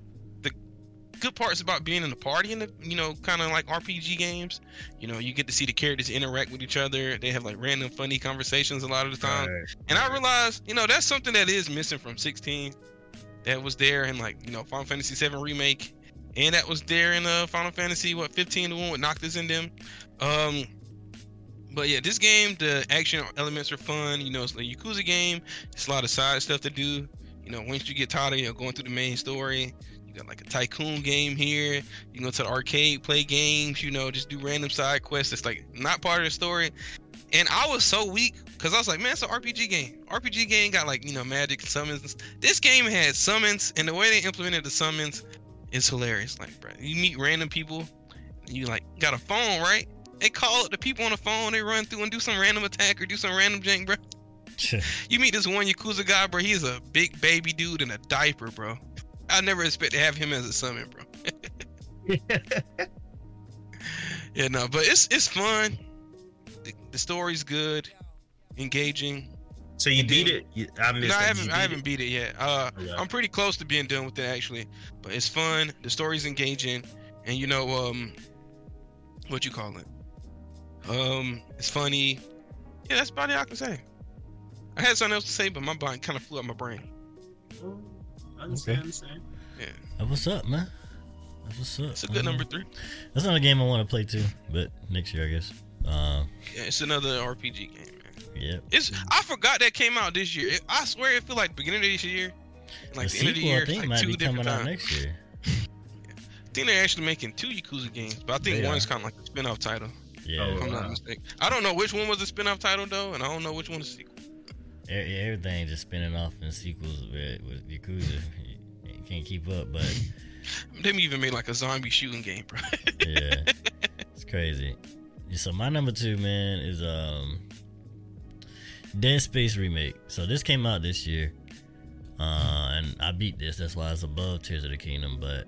good parts about being in the party in the you know kind of like RPG games. You know you get to see the characters interact with each other. They have like random funny conversations a lot of the time. Right. And I realized, you know, that's something that is missing from 16. That was there in like, you know, Final Fantasy 7 remake, and that was there in uh Final Fantasy what 15, the one with Noctis in them. Um, but yeah, this game, the action elements are fun. You know, it's a Yakuza game. It's a lot of side stuff to do. You know, once you get tired of you know, going through the main story, you got like a tycoon game here. You can go to the arcade, play games. You know, just do random side quests. It's like not part of the story. And I was so weak because I was like, man, it's an RPG game. RPG game got like you know magic summons. This game had summons, and the way they implemented the summons is hilarious. Like, bro, you meet random people, and you like got a phone, right? They call up the people on the phone. They run through and do some random attack or do some random jank, bro. You meet this one Yakuza guy, bro. He's a big baby dude in a diaper, bro. I never expect to have him as a summon, bro. Yeah, no, but it's it's fun. The, the story's good, engaging. So you beat it? You, I missed No, I haven't I beat haven't it? beat it yet. Uh, Okay. I'm pretty close to being done with it actually, but it's fun. The story's engaging, and you know um, what you call it? Um, it's funny. Yeah, that's about it I can say. I had something else to say, but my mind kind of flew out my brain. I understand, understand. That's what's up, man. That's what's up. It's a good man. number three. That's not a game I want to play too, but next year I guess. Uh, Yeah, it's another RPG game, man. yeah. It's I forgot that came out this year. It, I swear it feel like beginning of this year, like the the, end of the year, I think like might two be different coming out times. next year. I think they're actually making two Yakuza games, but I think They one's kind of like a spin-off title. Yeah. Oh, If I'm wow. not mistaken. I don't know which one was the spin-off title though, and I don't know which one is sequel. Everything just spinning off in sequels with, with Yakuza. You, you can't keep up, but They even made like a zombie shooting game, bro. yeah, it's crazy. So my number two, man, is um Dead Space remake. So this came out this year, uh, and I beat this. That's why it's above Tears of the Kingdom. But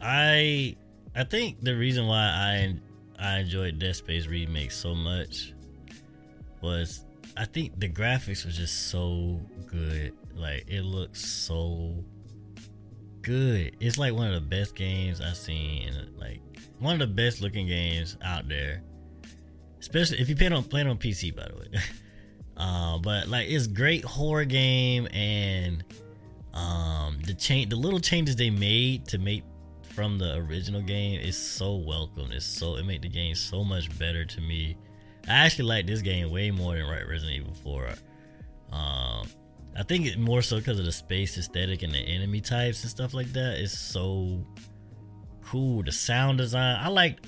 I, I think the reason why I I enjoyed Dead Space remake so much was I think the graphics was just so good. Like it looks so good. It's like one of the best games I've seen. Like one of the best looking games out there. Especially if you play on play it on PC, by the way. uh, but like it's great horror game and um the change the little changes they made to make from the original game is so welcome. It's so it made the game so much better to me. I actually like this game way more than Resident Evil 4. Um, I think it more so because of the space aesthetic and the enemy types and stuff like that. It's so cool. The sound design, I like.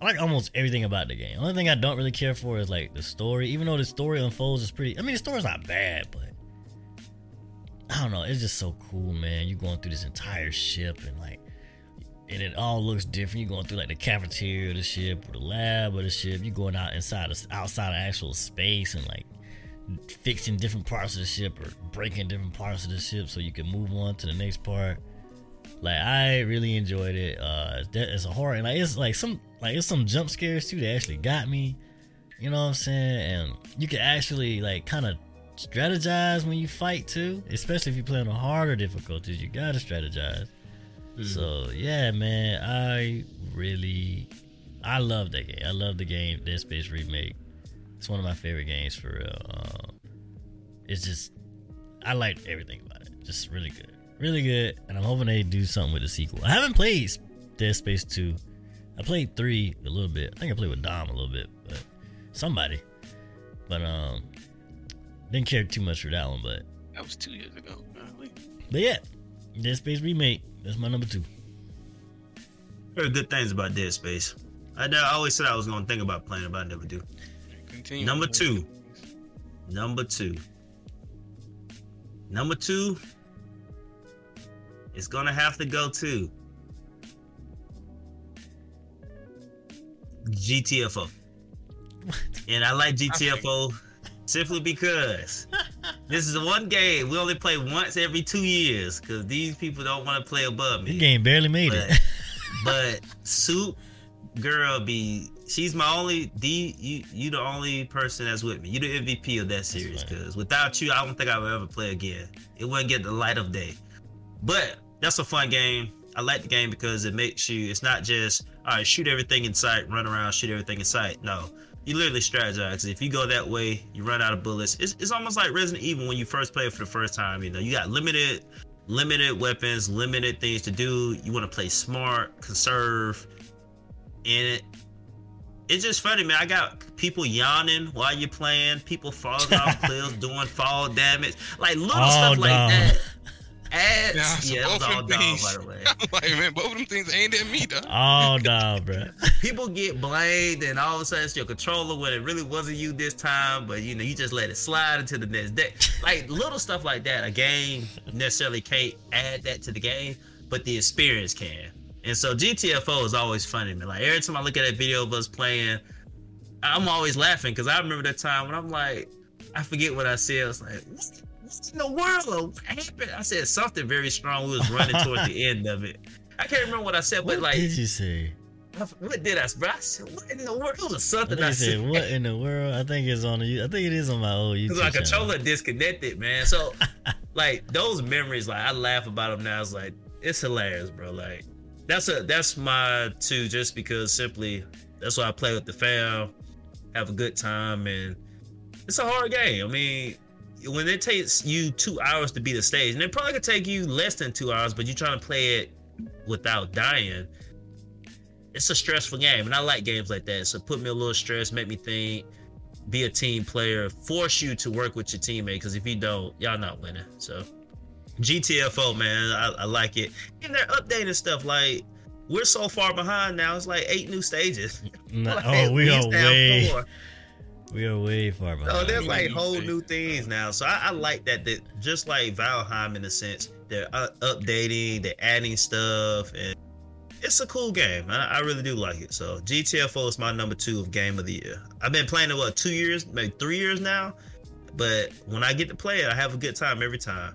I like almost everything about the game. Only thing I don't really care for is like the story. Even though the story unfolds is pretty. I mean, the story's not bad, but I don't know. It's just so cool, man. You're going through this entire ship and like, and it all looks different. You're going through like the cafeteria of the ship or the lab of the ship. You're going out inside of, outside of actual space and like fixing different parts of the ship or breaking different parts of the ship so you can move on to the next part. Like I really enjoyed it. Uh, it's a horror and like it's like some like it's some jump scares too that actually got me. You know what I'm saying? And you can actually like kind of strategize when you fight too, especially if you play on harder difficulties. You gotta strategize. Mm-hmm. So yeah, man, I really, I love that game. I love the game Dead Space remake. It's one of my favorite games for real. Um, it's just, I like everything about it. Just really good, really good. And I'm hoping they do something with the sequel. I haven't played Dead Space two. I played three a little bit. I think I played with Dom a little bit, but somebody. But um, didn't care too much for that one, but that was two years ago. Apparently. But yeah, Dead Space remake. That's my number two. Heard good things about Dead Space. I, I always said I was gonna think about playing, but I never do. Continue. Number two. Number two. Number two. It's gonna have to go to GTFO. What? And I like GTFO simply because this is the one game we only play once every two years because these people don't want to play above me. The game barely made but, it. but Soup Girl be she's my only D you you the only person that's with me. You the MVP of that series because without you I don't think I would ever play again. It wouldn't get the light of day. But that's a fun game. I like the game because it makes you it's not just all right, shoot everything in sight, run around, shoot everything in sight. No you literally strategize. If you go that way, you run out of bullets. It's, it's almost like Resident Evil when you first play it for the first time. You know, you got limited limited weapons, limited things to do. You want to play smart, conserve, and it, it's just funny, man. I got people yawning while you're playing, people falling off cliffs, doing fall damage, like little oh, stuff like that ads. Yeah, so yeah both all things, by the way. I'm like, man, both of them things ain't at me, though. Oh, no, bro. People get blamed, and all of a sudden it's your controller when it really wasn't you this time, but you know, you just let it slide into the next day. Like little stuff like that. A game necessarily can't add that to the game, but the experience can. And so GTFO is always funny, man. Like every time I look at that video of us playing, I'm always laughing because I remember that time when I'm like, I forget what I said. I was like, what in the world happened? I said something very strong. We was running toward the end of it. I can't remember what I said, but what like, did you say? What did I? Bro, I said, what in the world? It was something I, I said. What in the world? I think it's on the. I think it is on my old YouTube. Cause my controller disconnected, man. So, like those memories, like I laugh about them now. It's like it's hilarious, bro. Like that's a that's my two, just because simply that's why I play with the fam, have a good time, and it's a hard game. I mean, when it takes you two hours to beat a stage, and it probably could take you less than two hours, but you're trying to play it without dying. It's a stressful game, and I like games like that. So put me a little stress, make me think, be a team player, force you to work with your teammate. Because if you don't, y'all not winning. So GTFO, man, I, I like it, and they're updating stuff like we're so far behind now. It's like eight new stages. No, like, oh, we are way. Four. We are way far behind. Oh, there's like whole new things now. So I, I, like that. That just like Valheim in a sense, they're uh, updating, they're adding stuff, and it's a cool game. I, I, really do like it. So GTFO is my number two of game of the year. I've been playing it what two years, maybe three years now. But when I get to play it, I have a good time every time.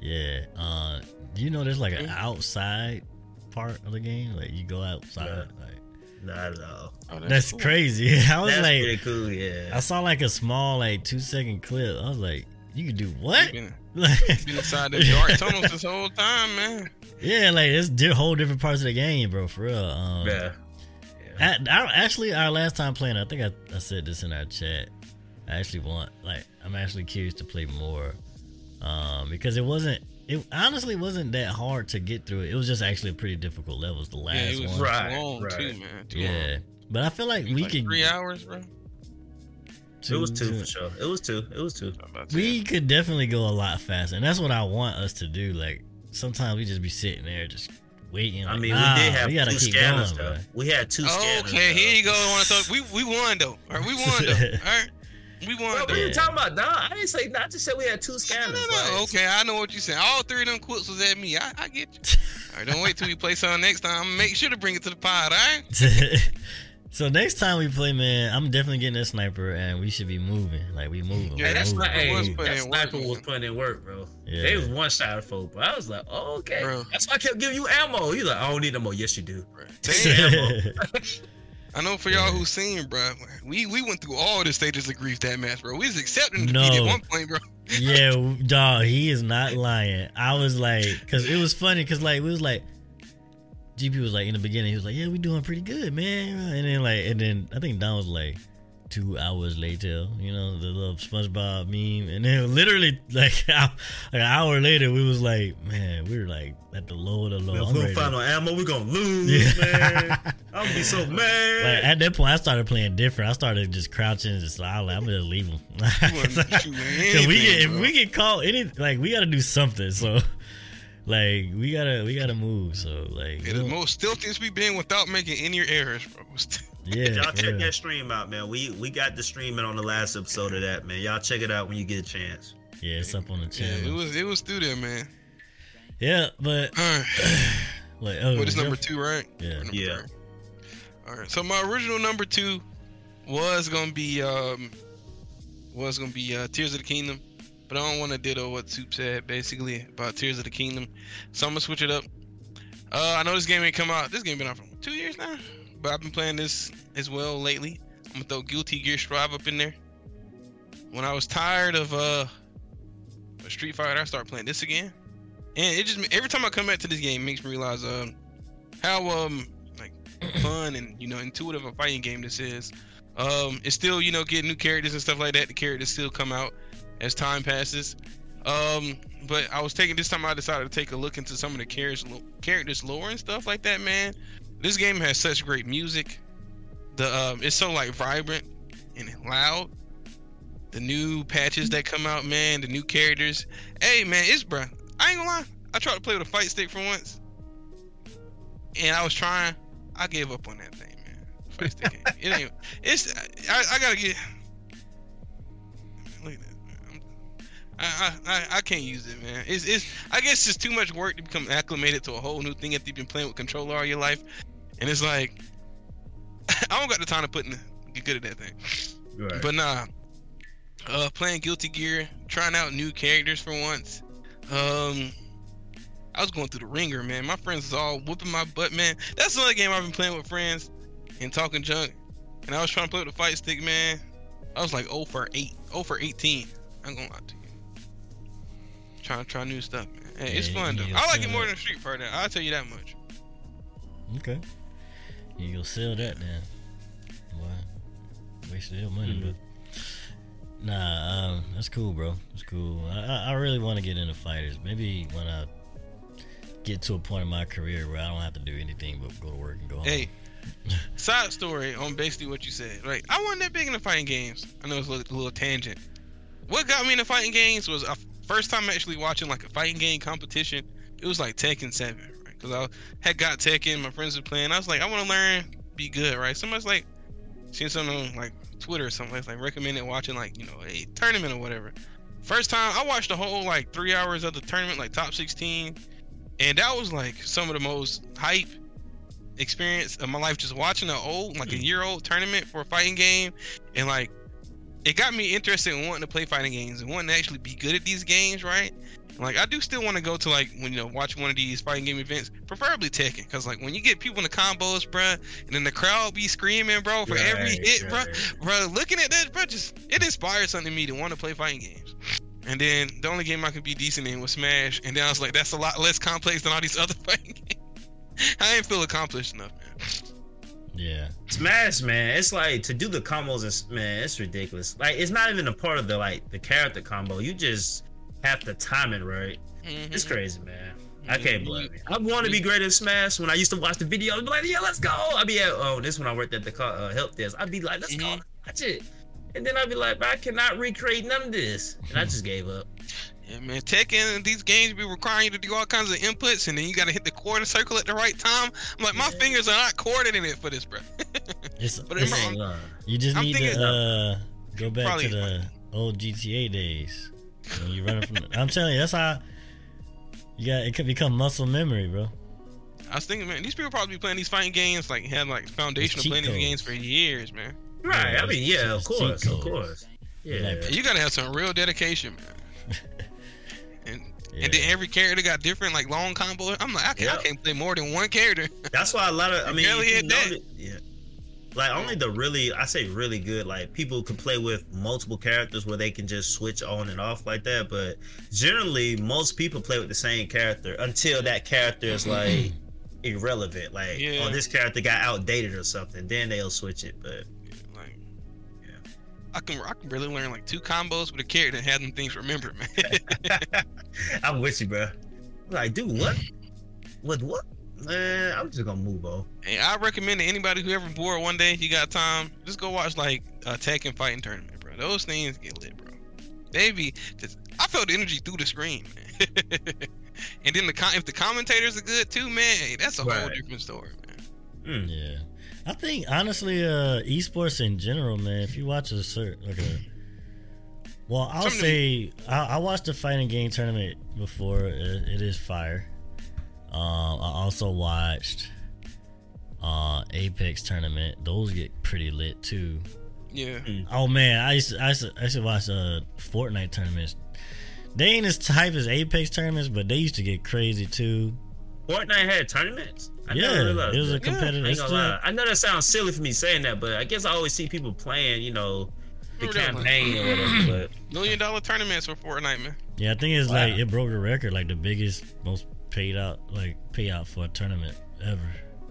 Yeah. Uh, you know there's like an outside part of the game? Like you go outside. Yeah. Like, not at all. Oh, that's, that's cool. crazy. I was that's like, pretty cool. Yeah. I saw like a small, like two second clip. I was like, you can do what? Been, been inside the dark tunnels this whole time, man. Yeah, like it's di- whole different parts of the game, bro. For real. Um, yeah. yeah. I, I, actually, our last time playing, I think I, I said this in our chat. I actually want, like, I'm actually curious to play more, um, because it wasn't it honestly wasn't that hard to get through it. It was just actually a pretty difficult levels. The last Yeah, it was one, Right, long right. too, man. Too yeah. long. But I feel like we like could three hours, bro. it was two for sure. It was two. It was two. I'm about to We say. could definitely go a lot faster, and that's what I want us to do. Like sometimes we just be sitting there just waiting. I mean, nah, we did have we gotta two keep scanners going, though. bro. We had two oh, scanners. Okay, though. here you go. I want to. We we won though. All right, we won though. All right, we won Bro, what are you talking about? Nah, I didn't say. I just said we had two No, scanners. no, no. like- Okay, I know what you're saying. All three of them quotes was at me. I, I get you. All right, don't wait till we play something next time. Make sure to bring it to the pod. All right. so next time we play, man, I'm definitely getting a sniper, and we should be moving. Like we moving. Yeah, that's moving. not. Hey, was putting that in sniper work, was putting in work, bro. Yeah. They was one shot folk, but I was like, oh, okay. Bro. That's why I kept giving you ammo. You like, I don't need no more. Yes, you do. Bro. Damn. I know for y'all who seen, bro. We we went through all the stages of grief that match, bro. We was accepting defeat No. at one point, bro. yeah, dog, he is not lying. I was like, cause it was funny, cause like we was like, GP was like in the beginning, he was like, yeah, we doing pretty good, man. And then like, and then I think Dom was like, two hours later, you know, the little SpongeBob meme, and then literally like, like an hour later, we was like, man, we were like at the low of the low. if we ready don't to- find no ammo, we're gonna lose, Yeah. man. I'm gonna be so Like mad. at that point, I started playing different. I started just crouching, and just like, I'm gonna leave him. You wasn't shooting Cause we get if bro. we get caught any like we gotta do something. So like we gotta we gotta move. So like It is most stealthiest we've been without making any errors, bro. Yeah, Y'all check real. that stream out, man. We we got the streaming on the last episode of that, man. Y'all check it out when you get a chance. yeah, it's up on the Yeah, it was it was through there, man. Yeah, but All right. like oh, What is your- number two, right? Yeah. Yeah. three? All right. So my original number two was gonna be um was gonna be uh, Tears of the Kingdom, but I don't want to ditto what Soup said basically about Tears of the Kingdom, so I'm gonna switch it up. Uh, I know this game ain't come out. This game been out for two years now, but I've been playing this as well lately. I'm gonna throw Guilty Gear Strive up in there. When I was tired of uh Street Fighter, I started playing this again, and it just every time I come back to this game, it makes me realize um how um like fun and you know intuitive a fighting game this is. Um, it's still you know getting new characters and stuff like that. The characters still come out as time passes. Um, but I was taking this time. I decided to take a look into some of the characters, characters lore and stuff like that. Man, this game has such great music. The um, it's so like vibrant and loud. The new patches that come out, man. The new characters. Hey, man, it's bruh. I ain't gonna lie. I tried to play with a fight stick for once, and I was trying. I gave up on that thing, man. Fight stick. it ain't. It's. I, I gotta get. Look at that. I, I, I, can't use it, man. It's, it's. I guess it's too much work to become acclimated to a whole new thing after you've been playing with controller all your life, and it's like, I don't got the time to put in get good at that thing. Right. But nah, uh, playing Guilty Gear, trying out new characters for once. Um, I was going through the ringer, man. My friends was all whooping my butt, man. That's another game I've been playing with friends and talking junk. And I was trying to play with the fight stick, man. I was like 0 for 8, 0 for 18. I'm gonna lie to you. Trying to try new stuff, man. Hey, it's fun though. I like it more than Street Fighter. I'll tell you that much. Okay. You go sell that then. Boy. Wasted your money, Mhm. but Nah, um, that's cool, bro. That's cool. I, I, really want to get into fighters. Maybe when I get to a point in my career where I don't have to do anything but go to work and go home. Hey, side story on basically what you said. Like, I wasn't that big into fighting games. I know it's a little, a little tangent. What got me into fighting games was a first time actually watching like a fighting game competition. It was like Tekken Seven? Because I had got Tekken, my friends were playing. I was like, I want to learn, be good, right? Somebody's like, seen something on like Twitter or something, it's like recommended watching like you know a tournament or whatever. First time I watched the whole like three hours of the tournament, like top 16, and that was like some of the most hype experience of my life just watching an old like a hmm. year old tournament for a fighting game and like it got me interested in wanting to play fighting games and wanting to actually be good at these games right like i do still want to go to like when you know watch one of these fighting game events preferably Tekken because like when you get people in the combos bruh and then the crowd be screaming bro for every Right, hit bruh right. bro looking at that bro just it inspired something in me to want to play fighting games and then the only game i could be decent in was smash and then i was like that's a lot less complex than all these other fighting games i didn't feel accomplished enough man Yeah. Smash, man. It's like to do the combos, is man, it's ridiculous. Like it's not even a part of the like the character combo. You just have to time it right. Mhm. It's crazy, man. I Mhm. can't blame it. I want to be great at Smash. When I used to watch the videos, I'd be like, "Yeah, let's go." I'd be at oh, this when I worked at the car, uh, help desk. I'd be like, "Let's go, Mhm. watch it," and then I'd be like, "I cannot recreate none of this," and I just gave up. Yeah, man. Tekken, these games be requiring you to do all kinds of inputs, and then you gotta hit the quarter circle at the right time. I'm like, my Yeah. fingers are not coordinated for this, bro. It's, But it's- it's- you just I'm need to uh, go back to the old GTA days when you running from. The, I'm telling you, that's how you got. It could become muscle memory, bro. I was thinking, man, these people probably be playing these fighting games, like had like foundation of cheat playing these games for years, man. Right? Yeah, I mean, yeah, of it's course, of course. Yeah. Like, You gotta have some real dedication, man. And and then every character got different like long combo. I'm like, I can't, I can't play more than one character. That's why a lot of I mean, you hit that. notice- yeah. Like only the really, I say really good. Like people can play with multiple characters where they can just switch on and off like that. But generally, most people play with the same character until that character is mm-hmm. like irrelevant. Like, Yeah. oh, this character got outdated or something. Then they'll switch it. But like, Yeah. I can I can really learn like two combos with a character and have them things remembered, man. I'm with you, bro. Like, dude, what? With what? Man, I'm just gonna move on. And I recommend to anybody who ever bored one day, you got time, just go watch like a Tekken fighting tournament, bro. Those things get lit, bro. They be just I felt the energy through the screen, man. and then the com- if the commentators are good too, man, hey, that's a whole different story, man. Mm. Yeah, I think honestly, uh, esports in general, man. If you watch a certain like a, well, I'll Some of the- say I, I watched the fighting game tournament before. It, it is fire. Um, I also watched uh Apex tournament. Those get pretty lit too. Yeah. Oh man, I used to, I used to, I used to watch uh Fortnite tournaments. They ain't as type as Apex tournaments, but they used to get crazy too. Fortnite had tournaments. I yeah, never realized it was a that. competitive. I, ain't it's gonna. I know that sounds silly for me saying that, but I guess I always see people playing, you know, the Remember that one? campaign or whatever. Million dollar tournaments for Fortnite, man. Yeah, I think it's Wow. like it broke a record, like the biggest, most paid out, like payout for a tournament ever.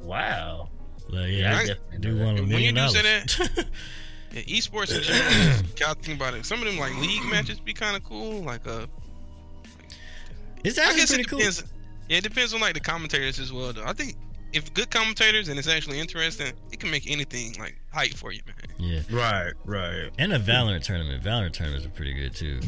Wow. Like, Yeah, yeah, I they definitely do know one that. a When you million do say dollars. Yeah, esports in general, gotta think about it. Some of them like league matches be kind of cool. Like uh, it's I actually guess pretty it cool. depends. Yeah, it depends on like the commentators as well. Though I think if good commentators and it's actually interesting, it can make anything like hype for you, man. Yeah, Right, right. and a Valorant tournament. Valorant tournaments are pretty good too.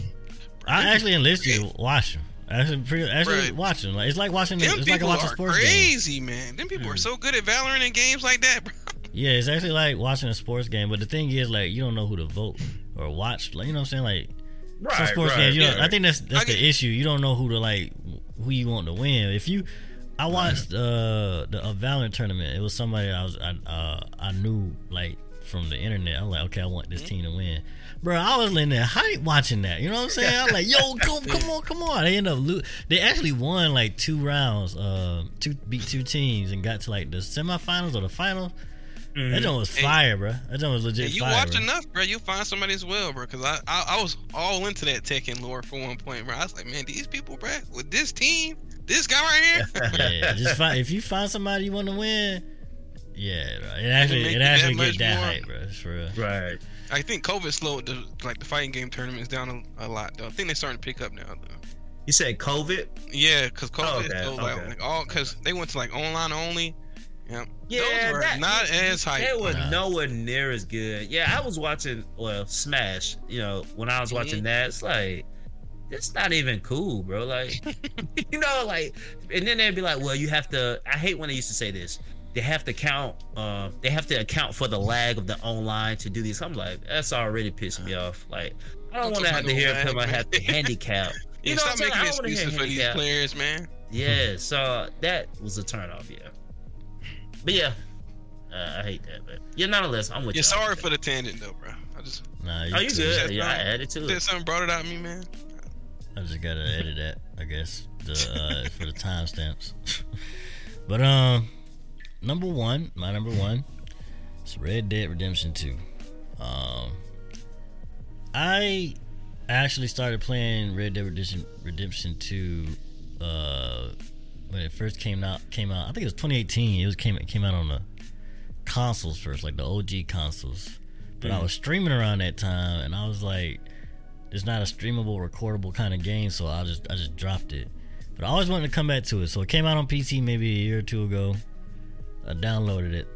I actually enlist you to watch them. Actually, pretty, actually Right. watch them. Like it's like watching. Them It's like people watching are sports game. crazy, man. Them people are Mm. so good at Valorant and games like that, bro. Yeah, it's actually like watching a sports game. But the thing is, like, you don't know who to vote or watch. Like, you know what I'm saying? Like, Right, some sports right, games, you know, yeah. I think that's that's I the issue. You don't know who to like, who you want to win. If you, I watched uh the a Valorant tournament. It was somebody I was I uh I knew like from the internet. I was like, okay, I want this team to win. Bro, I was in there hype watching that. You know what I'm saying? I was like, yo, come, come on, come on. They end up lo- They actually won like two rounds. Uh, two beat two teams and got to like the semifinals or the final. Mhm. That joint was Hey. fire, bro. That joint was legit And you fire. watch bro. enough, bro, you'll find somebody as well, bro. Cause I, I I was all into that Tekken lore for one point, bro. I was like, man, these people, bro, with this team, this guy right here. yeah, just find if you find somebody you want to win. Yeah, bro. It actually make it actually that get that more. hype, bro. It's for real. Right. I think COVID slowed the like the fighting game tournaments down a, a lot, though. I think they're starting to pick up now, though. You said COVID? Yeah, cause COVID, oh, Okay, so, like, okay. like all, cause they went to like online only. Yeah, Yeah, those were that- not as hype. They were Nah. nowhere near as good. Yeah, I was watching well Smash. You know, when I was watching mm-hmm. that, it's like it's not even cool, bro. Like, you know, like, and then they'd be like, "Well, you have to." I hate when they used to say this. They have to count. Uh, they have to account for the lag of the online to do these. I'm like, that's already pissed me off. Like, I don't Don't want to have to hear no people lag, have to handicap. Yeah, You know stop what I'm saying? making I wanna hear excuses for these players, man. Yeah, so that was a turnoff. Yeah, but yeah, uh, I hate that. But yeah, nonetheless, I'm with You're you. sorry for the tangent, though, bro. I just Nah, Oh, you too. good? Just, Yeah, I added to said it. something brought it out of me, man. I just gotta edit that, I guess, the, uh, for the timestamps. but um, number one, my number one, is Red Dead Redemption Two. Um, I actually started playing Red Dead Redemption Redemption Two uh, when it first came out. Came out, I think it was 2018. It was came it came out on the consoles first, like the OG consoles. But I Mhm. was streaming around that time, and I was like, it's not a streamable, recordable kind of game, so I just I just dropped it. But I always wanted to come back to it. So it came out on PC maybe a year or two ago. I downloaded it.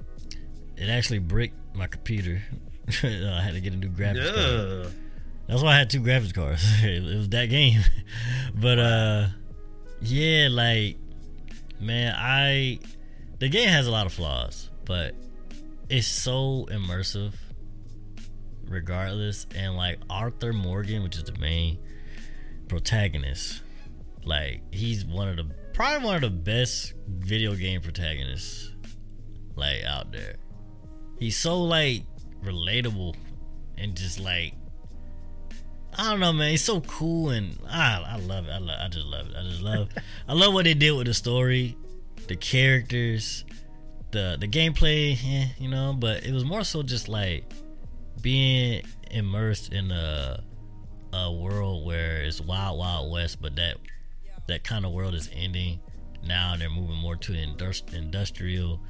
It actually bricked my computer. I had to get a new graphics card. That's why I had two graphics cards. it was that game. but uh yeah, like man, I the game has a lot of flaws, but it's so immersive regardless and like Arthur Morgan, which is the main protagonist, like he's one of the probably one of the best video game protagonists like out there. He's so like relatable and just like I don't know, man. He's so cool, and I I love it. I love. I just love it. I just love. I love what they did with the story, the characters, the the gameplay. Yeah, you know, but it was more so just like being immersed in a a world where it's wild, wild west, but that that kind of world is ending now, and they're moving more to indus- industrial.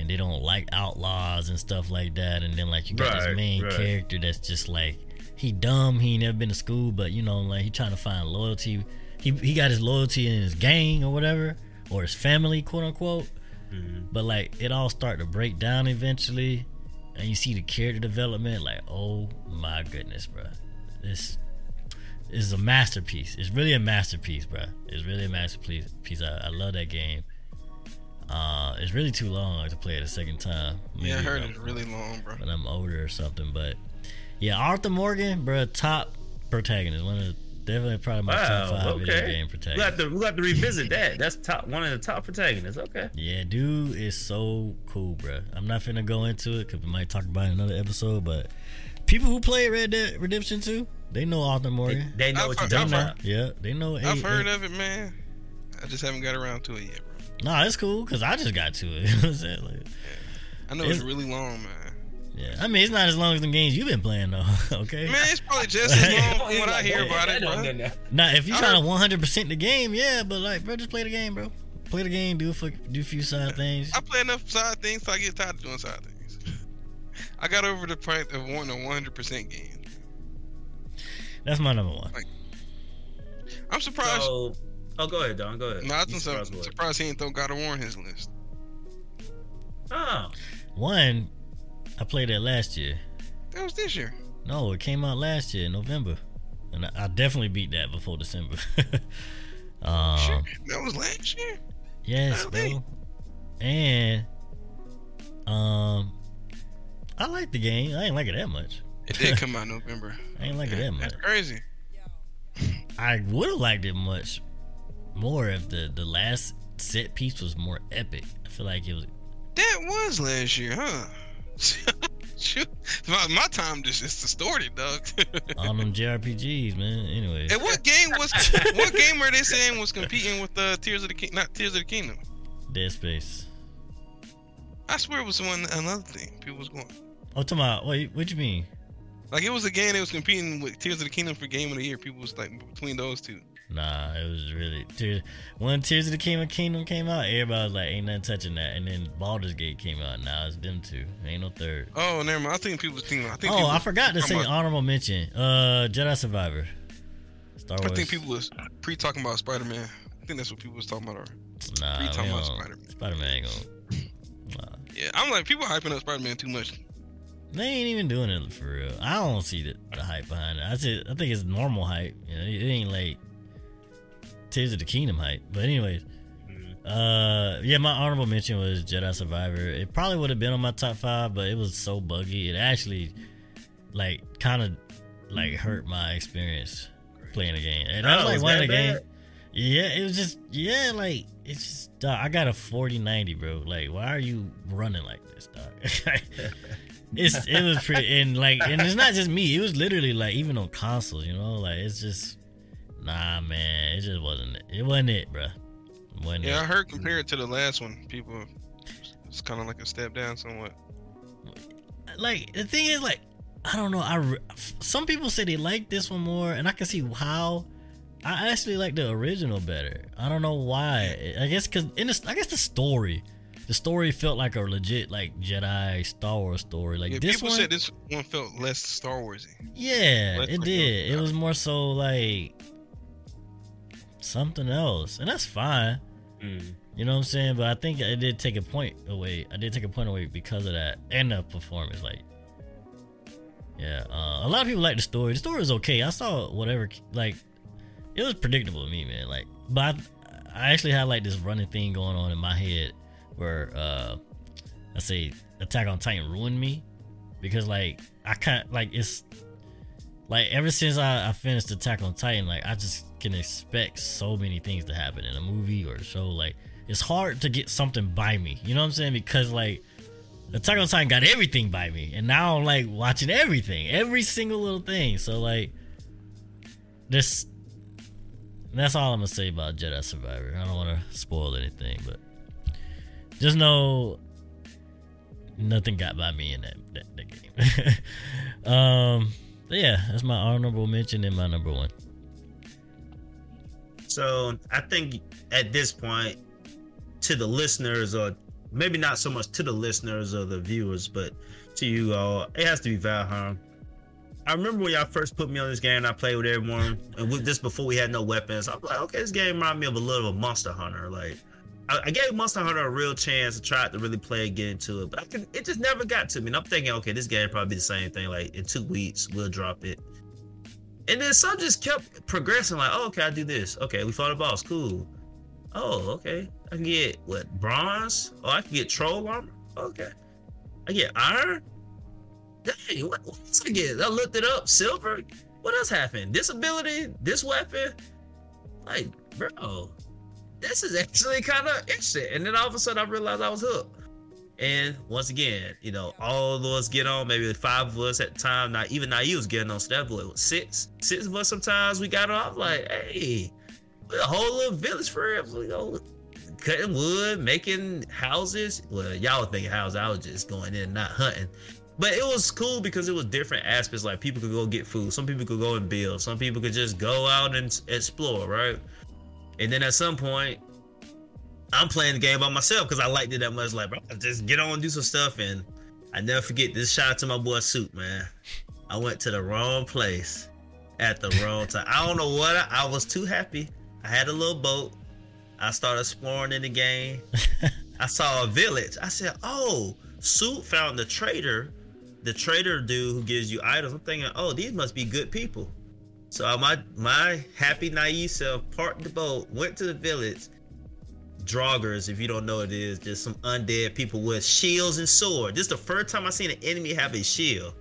And they don't like outlaws and stuff like that. And then like you got this main right. character that's just like he dumb. He ain't never been to school, but you know, like he trying to find loyalty. He he got his loyalty in his gang or whatever, or his family, quote unquote. Mhm. But like it all start to break down eventually, and you see the character development. Like, oh my goodness, bro, this is a masterpiece. It's really a masterpiece, bro. It's really a masterpiece. Piece. I, I love that game. Uh, it's really too long to play it a second time. Yeah, I heard I'm- it's really long, bro. when I'm older or something. But yeah, Arthur Morgan, bro, top protagonist. One of the, definitely probably my top Wow. five video Okay. game We got protagonists. to we got to revisit that. That's top one of the top protagonists. Okay. Yeah, dude is so cool, bro. I'm not finna go into it because we might talk about it in another episode. But people who play Red Dead Redemption 2, they know Arthur Morgan. they know I've what you're talking about. yeah, they know. I've hey, heard hey. of it, man. I just haven't got around to it yet, bro. Nah, it's cool because I just got to it. You know I'm saying? Like, I know it's, It's- really long, man. yeah, I mean it's not as long as the games you've been playing though. okay. Man, it's probably just as long from He's what I hear about it, don't bro. Now, if you're trying to 100 percent the game, yeah, but like, bro, just play the game, bro. Play the game, do a do a few side things. I play enough side things so I get tired of doing side things. I got over the point of wanting a 100% game. That's my number one. I'm surprised. So, oh, go ahead, Don. Go ahead. no, I'm You surprised, surprised what? surprised he ain't throw God of War in his list. Oh, One, I played that last year. That was this year. No, it came out last year in November, and I, I definitely beat that before December. um, Shit, that was last year. yes, Really? bro. And um, I like the game. I ain't like it that much. It did come out November. I ain't like it that much. That's crazy. I would have liked it much more if the the last set piece was more epic. I feel like it was. That was last year, huh? Shoot. My, my time just is distorted, dog. on them JRPGs, man. Anyway, and what game was what game are they saying was competing with uh, Tears of the King? Not Tears of the Kingdom. Dead Space. I swear it was one another thing. People was going Oh, talking about wait, what you mean? like it was a game that was competing with Tears of the Kingdom for Game of the Year. People was like between those two. Nah, it was really Tears. When Tears of the Kingdom Kingdom came out, everybody was like, "Ain't nothing touching that." And then Baldur's Gate came out. Now it's them two. Ain't no third. Oh, never mind. I think people was thinking. I think Oh, people I forgot to say about- honorable mention. Uh, Jedi Survivor. Star Wars. I think people was pre talking about Spider Man. I think that's what people was talking about. Or, Nah, pre talking about don't- Spider-Man. Spider-Man ain't gonna. Nah. yeah, I'm like people hyping up Spider Man too much. They ain't even doing it for real. I don't see the, the hype behind it. I see, I think it's normal hype. You know, it ain't like Tears of the Kingdom hype. But anyways, uh, yeah, my honorable mention was Jedi Survivor. It probably would have been on my top five, but it was so buggy. It actually, like, kind of like hurt my experience playing the game. And that was Oh, like one of the games. bad? Yeah, it was just yeah, like it's just dog, I got a 4090, bro. Like, why are you running like this, dog? it's it was pretty and like and it's not just me, it was literally like even on consoles, you know, like it's just nah man, it just wasn't it. It wasn't it, bro. Wasn't Yeah, I heard compared to the last one, people it's kind of like a step down somewhat. Like the thing is like I don't know, I some people say they like this one more and I can see how I actually like the original better. I don't know why. I guess because in the, I guess the story, the story felt like a legit like Jedi Star Wars story. Like yeah, this people one, said this one felt less Star Warsy. yeah, Let's it look did. It was more so like something else, and that's fine. Mm. You know what I'm saying? But I think I did take a point away. I did take a point away because of that and the performance. Like, yeah, uh, a lot of people like the story. The story was okay. I saw whatever. Like, it was predictable to me, man. Like, but I, I actually had like this running thing going on in my head where uh I say Attack on Titan ruined me because like I can't like it's like ever since I, I finished Attack on Titan, like I just can expect so many things to happen in a movie or a show. Like it's hard to get something by me. You know what I'm saying? Because like Attack on Titan got everything by me, and now I'm like watching everything, every single little thing. So like this. That's all I'm gonna say about Jedi Survivor. I don't want to spoil anything, but just know nothing got by me in that that, that game. um, yeah, that's my honorable mention and my number one. So I think at this point, to the listeners, or maybe not so much to the listeners or the viewers, but to you all, it has to be Valheim. I remember when y'all first put me on this game, I played with everyone, and with this before we had no weapons. I'm like, okay, this game reminded me of a little of Monster Hunter. Like, I, I gave Monster Hunter a real chance to try to really play and get into it, but it just never got to me. And I'm thinking, okay, this game probably be the same thing. Like in two weeks, we'll drop it. And then some just kept progressing. Like, oh, okay, I do this. Okay, we fought a boss. Cool. Oh, okay. I can get what bronze? Oh, I can get troll armor. Okay. I get iron. Dang, what, what else I get? I looked it up. Silver. What else happened? This ability, this weapon. Like, bro, this is actually kind of interesting. And then all of a sudden, I realized I was hooked. And once again, you know, all of us get on, maybe five of us at the time. Not even you was getting on step boy. Six, six of us sometimes we got on. I was like, hey, a whole little village for it. You know, cutting wood, making houses. Well, y'all was making houses. I was just going in, not hunting. But it was cool because it was different aspects. Like people could go get food. Some people could go and build. Some people could just go out and explore, right? And then at some point, I'm playing the game by myself because I liked it that much. Like, bro, just get on and do some stuff. And I never forget this shout out to my boy Soup, man. I went to the wrong place at the wrong time. I don't know what I, I was too happy. I had a little boat. I started exploring in the game. I saw a village. I said, "Oh, Soup found the trader, the trader dude who gives you items." I'm thinking, "Oh, these must be good people." So uh, my my happy naive self parked the boat, went to the village. Draugrs, if you don't know what it is, just some undead people with shields and sword. This is the first time I seen an enemy have a shield.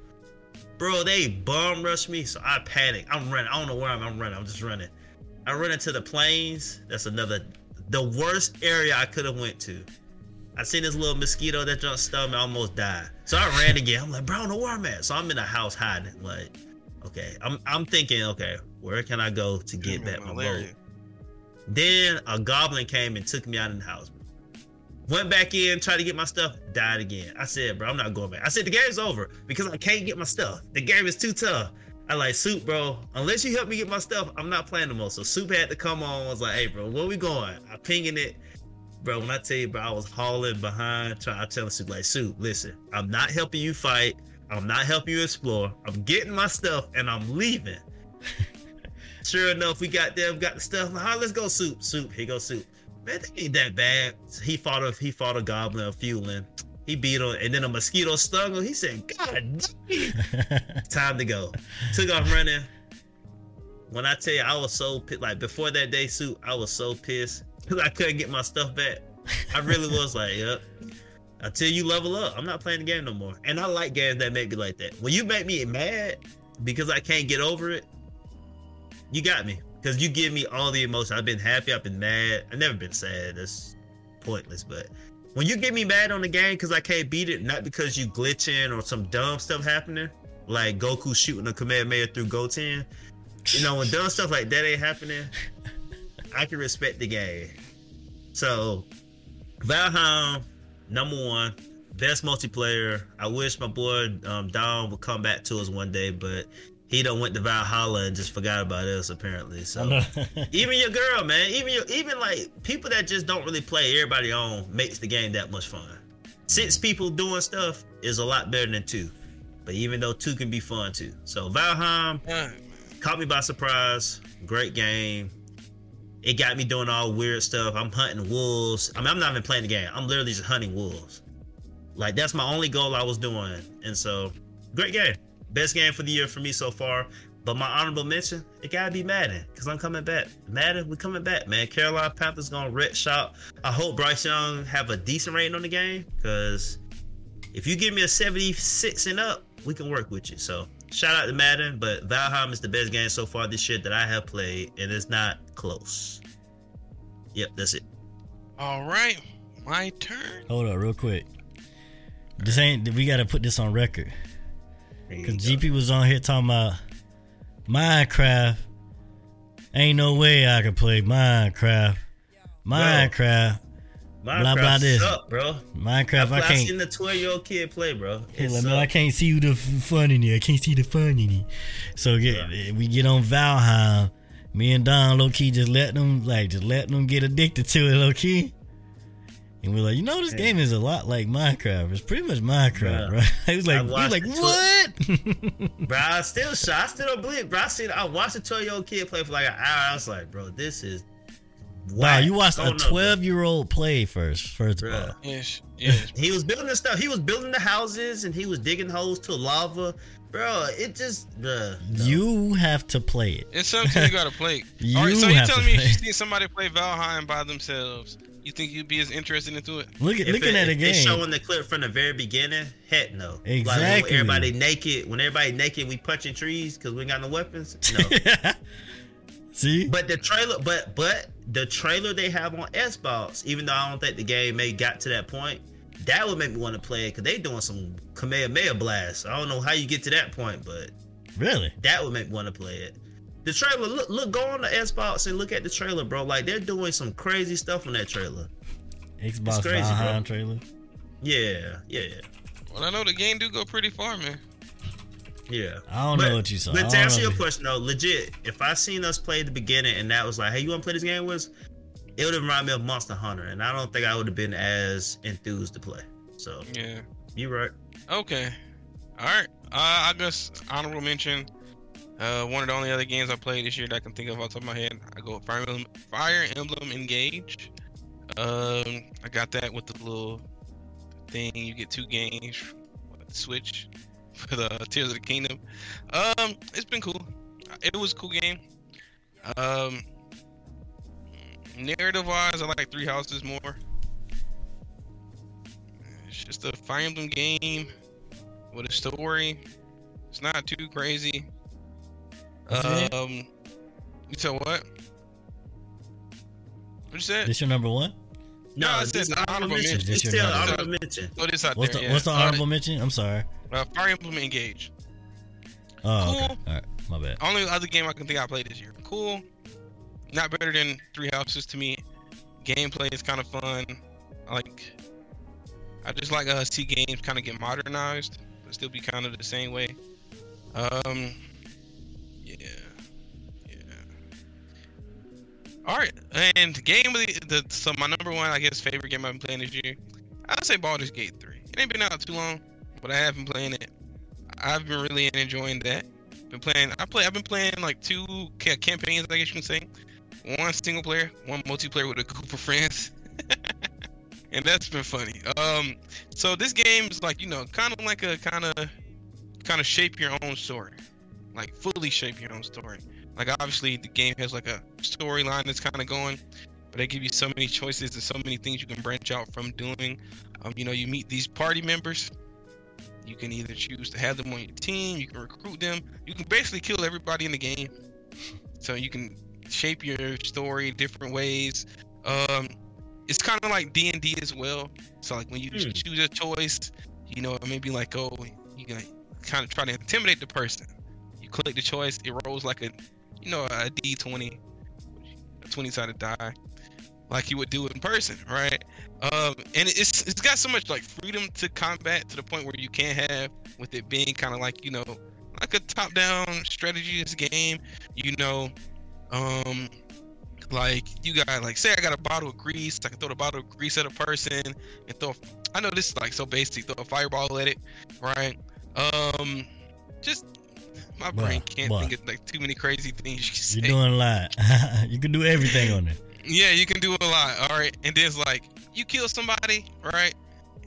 Bro, they bum rushed me, so I panic. I'm running. I don't know where I'm. I'm running. I'm just running. I run into the plains. That's another, the worst area I could have went to. I seen this little mosquito that jumped stung me. I almost died. So I ran again. I'm like, bro, I don't know where I'm at. So I'm in a house hiding. Like, okay, I'm I'm thinking, okay, where can I go to get back my boat? Then a goblin came and took me out of the house. Went back in, tried to get my stuff, died again. I said, bro, I'm not going back. I said the game's over because I can't get my stuff. The game is too tough. I like Soup, bro. Unless you help me get my stuff, I'm not playing no more. So Soup had to come on. I was like, hey, bro, where we going? I pinging it. Bro, when I tell you, bro, I was hauling behind, trying to tell Soup, like, Soup, listen, I'm not helping you fight. I'm not helping you explore. I'm getting my stuff and I'm leaving. sure enough, we got them, got the stuff. Like, let's go, Soup. Soup, here go Soup. Man, they ain't that bad. He fought a he fought a goblin of Fuling. He beat him, and then a mosquito stung him. He said, "God, time to go." Took off running. When I tell you, I was so pissed. Like before that day, suit, I was so pissed because I couldn't get my stuff back. I really was like, "Yep." Until you level up, I'm not playing the game no more. And I like games that make me like that. When you make me mad because I can't get over it, you got me. Because you give me all the emotion. I've been happy. I've been mad. I've never been sad. That's pointless. But when you get me mad on the game because I can't beat it, not because you glitching or some dumb stuff happening, like Goku shooting a Kamehameha through Goten, you know, when dumb stuff like that ain't happening, I can respect the game. So, Valheim, number one, best multiplayer. I wish my boy um, Dom would come back to us one day, but he done went to Valhalla and just forgot about us apparently. So even your girl, man, even your even like people that just don't really play everybody on makes the game that much fun. Six people doing stuff is a lot better than two. But even though two can be fun too. So Valheim caught me by surprise. Great game. it got me doing all weird stuff. I'm hunting wolves. I mean, I'm not even playing the game. I'm literally just hunting wolves. Like that's my only goal I was doing. And so, great game. Best game for the year for me so far. But my honorable mention, it gotta be Madden, because I'm coming back. Madden, we coming back, man. Carolina Panthers gonna red shop. I hope Bryce Young have a decent rating on the game, because if you give me a 76 and up, we can work with you. So shout out to Madden, but Valheim is the best game so far this year that I have played, and it's not close. Yep, that's it. All right, my turn. Hold on, real quick. This ain't. We gotta put this on record There you because. GP was on here talking about Minecraft. Ain't no way I could play Minecraft. Minecraft. Minecraft blah, blah, this. bro. Minecraft. I I've can't. seen the 12 year old kid play, bro. Hey, like, man, I can't see the fun in it. I can't see the fun in it. So get, eh, we get on Valheim. Me and Don low key just let them like just let them get addicted to it low key. And we're like, you know, this Hey. game is a lot like Minecraft. It's pretty much Minecraft, Bruh. right? He was like, I he was like, it what? Bro, I still shot. I still don't believe. It. Bro, I seen. I watched a 12 year old kid play for like an hour. I was like, bro, this is. wow, whack. you watched I a don't know, bro. 12 year old play first. First of all, Yes, yes. He was building the stuff. He was building the houses and he was digging holes to lava. Bro, it just. bro, no. you have to play it. It's something you gotta play. You All right, so you have telling me if play. you see somebody play Valheim by themselves, you think you'd be as interested into it? Look at If looking it- at the if they showing the clip from the very beginning, heck no. Like Exactly. when everybody naked, when everybody naked, we punching trees because we ain't got no weapons. No. See, But the trailer, but but the trailer they have on Xbox, even though I don't think the game may got to that point, that would make me want to play it because they doing some Kamehameha blasts. I don't know how you get to that point, but really? that would make me want to play it. The trailer, look, look, go on the Xbox and look at the trailer, bro. Like they're doing some crazy stuff on that trailer. Xbox crazy, bro. Trailer. Yeah, yeah, Well, I know the game do go pretty far, man. yeah. I don't But- know what you saw. I But to answer your question though, legit, if I seen us play at the beginning and that was like, hey, you want to play this game with us? It would have reminded me of Monster Hunter, and I don't think I would have been as enthused to play. So Yeah. you right. Okay. All right. Uh, I guess honorable mention. Uh, one of the only other games I played this year that I can think of off the top of my head, I go Fire Emblem, Fire Emblem Engage. Um, I got that with the little thing. You get two games, Switch for the Tears of the Kingdom. Um, it's been cool. It was a cool game. Um, narrative wise, I like Three Houses more. It's just a Fire Emblem game with a story. It's not too crazy. What's your name? Um, you said what? What you said? This your number one? No, I it's said just honorable mention. It's This your still honorable mention. Throw this out What's there. the yeah. What's the Uh, honorable mention? I'm sorry. Uh, Fire Emblem Engage. Oh, okay. cool. All right. My bad. Only other game I can think I played this year. Cool. Not better than Three Houses to me. Gameplay is kind of fun. I like. I just like uh see games kind of get modernized, but still be kind of the same way. Um. Yeah. Yeah. All right, and game of the, the so my number one I guess favorite game I've been playing this year, I'd say Baldur's Gate 3. It ain't been out too long, but I have been playing it. I've been really enjoying that. Been playing. I play. I've been playing like two campaigns. I guess you can say. One single player, one multiplayer with a group of friends, and that's been funny. Um, so this game is like you know, kind of like a kind of, kind of shape your own story, like fully shape your own story. Like obviously the game has like a storyline that's kind of going, but they give you so many choices and so many things you can branch out from doing. Um, you know, you meet these party members. You can either choose to have them on your team. You can recruit them. You can basically kill everybody in the game. So you can shape your story different ways. Um, it's kind of like D and D as well. So like when you Hmm. choose a choice, you know, maybe like oh, you can kind of try to intimidate the person. You click the choice, it rolls like a, you know, a D twenty, a twenty sided die, like you would do in person, right? Um, and it's it's got so much like freedom to combat to the point where you can't have with it being kind of like you know like a top down strategist game. You know, um, like you got like say I got a bottle of grease, I can throw the bottle of grease at a person and throw. I know this is like so basic. Throw a fireball at it, right? Um, just My Bruh, brain can't bruh. think of like too many crazy things you can say. You're doing a lot. you can do everything on it. Yeah, you can do a lot. All right, and then it's like you kill somebody, right?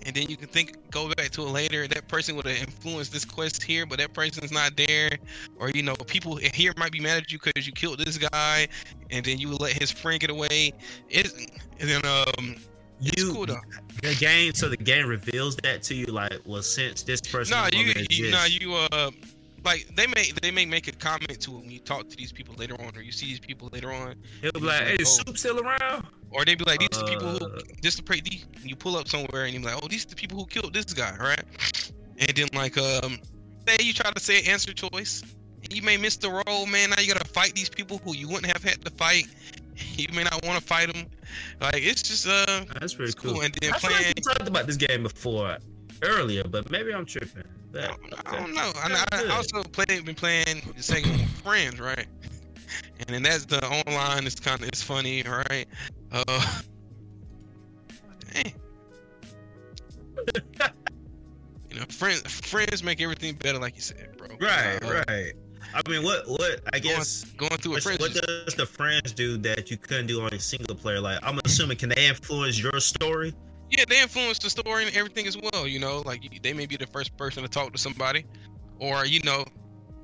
And then you can think, go back to it later. That person would have influenced this quest here, but that person's not there. Or you know, people here might be mad at you because you killed this guy, and then you let his friend get away. It, and then um, it's You cool though. the game, so the game reveals that to you, like, well, since this person No, no you, longer you, no, exists, you, uh, like they may they may make a comment to it when you talk to these people later on, or you see these people later on, he'll be like, "Hey, is Oh. Soup still around?" or they'd be like, these are the people who Uh. just to pray. These, you pull up somewhere and you be like, oh, these are the people who killed this guy, right? And then like um, say you try to say answer choice, you may miss the roll, man. Now you gotta fight these people who you wouldn't have had to fight. You may not want to fight them. Like it's just uh, That's pretty cool. cool. And then I playing. like you talked about this game before earlier, but maybe I'm tripping. I don't, I don't know. I, I also played, been playing the second with friends, right? And then that's the online. It's kind of it's funny, right? Uh, dang. you know, friends friends make everything better, like you said, bro. Right, Uh, right. I mean, what, what? I Going, guess. going through a friends. what does the friends do that you couldn't do on a single player? Like, I'm assuming, can they influence your story? Yeah, they influence the story and everything as well. You know, like they may be the first person to talk to somebody, or you know,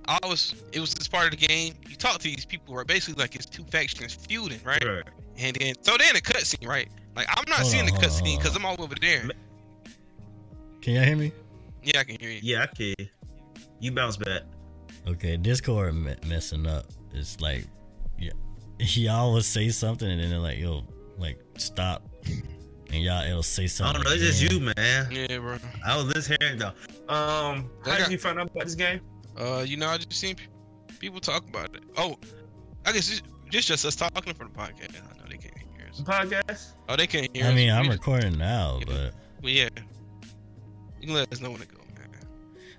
I was it was this part of the game. You talk to these people, right? Basically, like it's two factions feuding, right? Right. And then so they're in the cutscene, right? Like I'm not Hold seeing on, the cutscene because. I'm all over there. Can y'all hear me? Yeah, I can hear you. Yeah, I can. You bounce back. Okay, Discord me- messing up. It's like, yeah, y'all will say something and then they're like, yo, like stop, and y'all it'll say something. I don't know. It's just you, man. Yeah, bro. I was just hearing though. Um, I how got- did you find out about this game? Uh, you know, I just seen people talk about it. Oh, I guess it's just just us talking for the podcast. I know they can't hear us. Podcast. Oh, they can't hear us. I us. mean, I'm We just- recording now, Yeah. but But yeah, you can let us know when to go, man.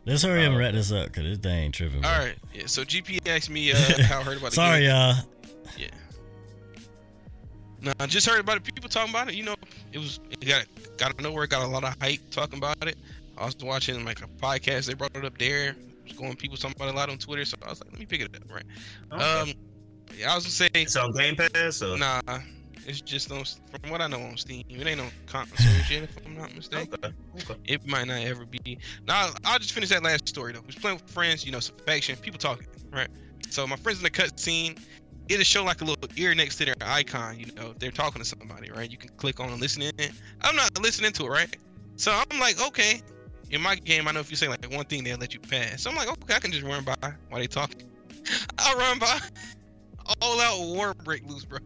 let's hurry up and Uh, wrap this up because this thing ain't tripping. bro. All right. Yeah. So GP asked me uh, how I heard about the Sorry, game. y'all. Yeah. No, I just heard about it. People talking about it. You know, it was it got got to nowhere. Got a lot of hype talking about it. I was watching like a podcast. They brought it up there. It was going people talking about it a lot on Twitter. So I was like, let me pick it up. Right. Okay. Um. Yeah, I was gonna say it's on Game Pass. Or? nah. It's just on from what I know on Steam. It ain't on consoles yet, if I'm not mistaken. Okay. Okay. It might not ever be. Now I'll just finish that last story though. We was playing with friends, you know, some faction, people talking, right? So my friends in the cutscene, it'll show like a little ear next to their icon, you know, they're talking to somebody, right? You can click on and listen in. I'm not listening to it, right? So I'm like, okay. In my game, I know if you say like one thing, they'll let you pass. So I'm like, okay, I can just run by while they talking. I run by. All out war break loose, bro.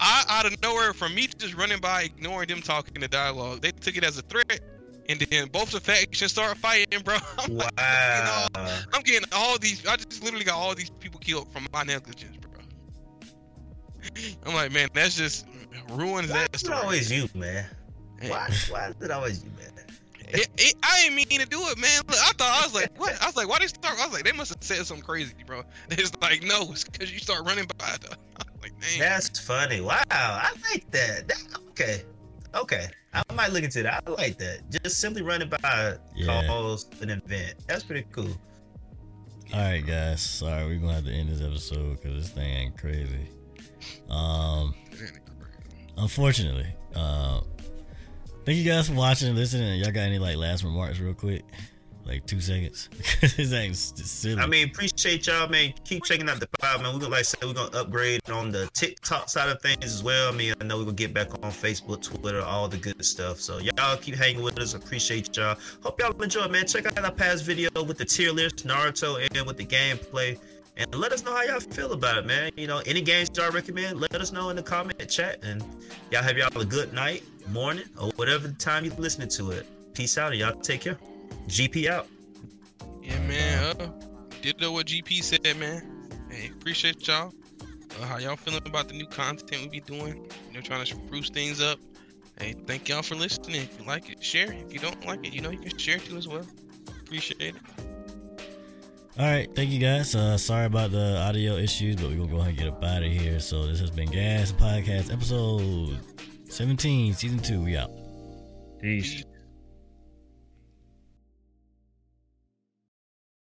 I out of nowhere from me just running by, ignoring them talking the dialogue. They took it as a threat, and then both the factions start fighting, bro. I'm like, Wow. you know, I'm getting all these. I just literally got all these people killed from my negligence, bro. I'm like, man, that's just ruins Why that story. always you, man? Hey, Why? Why is it always you, man? it, it, I didn't mean to do it, man. Look, I thought I was like, what? I was like, why they start? I was like, they must have said something crazy, bro. Just like, no, it's because you start running by. The, like. That's funny. Wow, I like that. that. Okay, okay. I might look into that. I like that. Just simply running by Yeah. calls an event. That's pretty cool. All right, guys. Sorry, we're gonna have to end this episode because this thing ain't crazy. Um, unfortunately, uh, thank you guys for watching and listening. Y'all got any like last remarks, real quick? Like two seconds. this just silly. I mean, appreciate y'all, man. Keep checking out the pod, man. We're gonna like I said, we're gonna upgrade on the TikTok side of things as well. I mean, I know we're gonna get back on Facebook, Twitter, all the good stuff. So y'all keep hanging with us. Appreciate y'all. Hope y'all enjoy, man. Check out our past video with the tier list, Naruto, and with the gameplay. And let us know how y'all feel about it, man. You know, any games y'all recommend, let us know in the comment chat. And y'all have y'all a good night, morning, or whatever time you're listening to it. Peace out, and y'all take care. GP out. Yeah, man. Uh, did know what GP said, man. Hey, appreciate y'all. Uh, how y'all feeling about the new content we be doing? You know, trying to spruce things up. Hey, thank y'all for listening. If you like it, share. If you don't like it, you know you can share too as well. Appreciate it. All right, thank you guys. Uh, sorry about the audio issues, but we're gonna go ahead and get up out of here. So this has been Gas Podcast episode 17, season two. We out. Peace. Peace.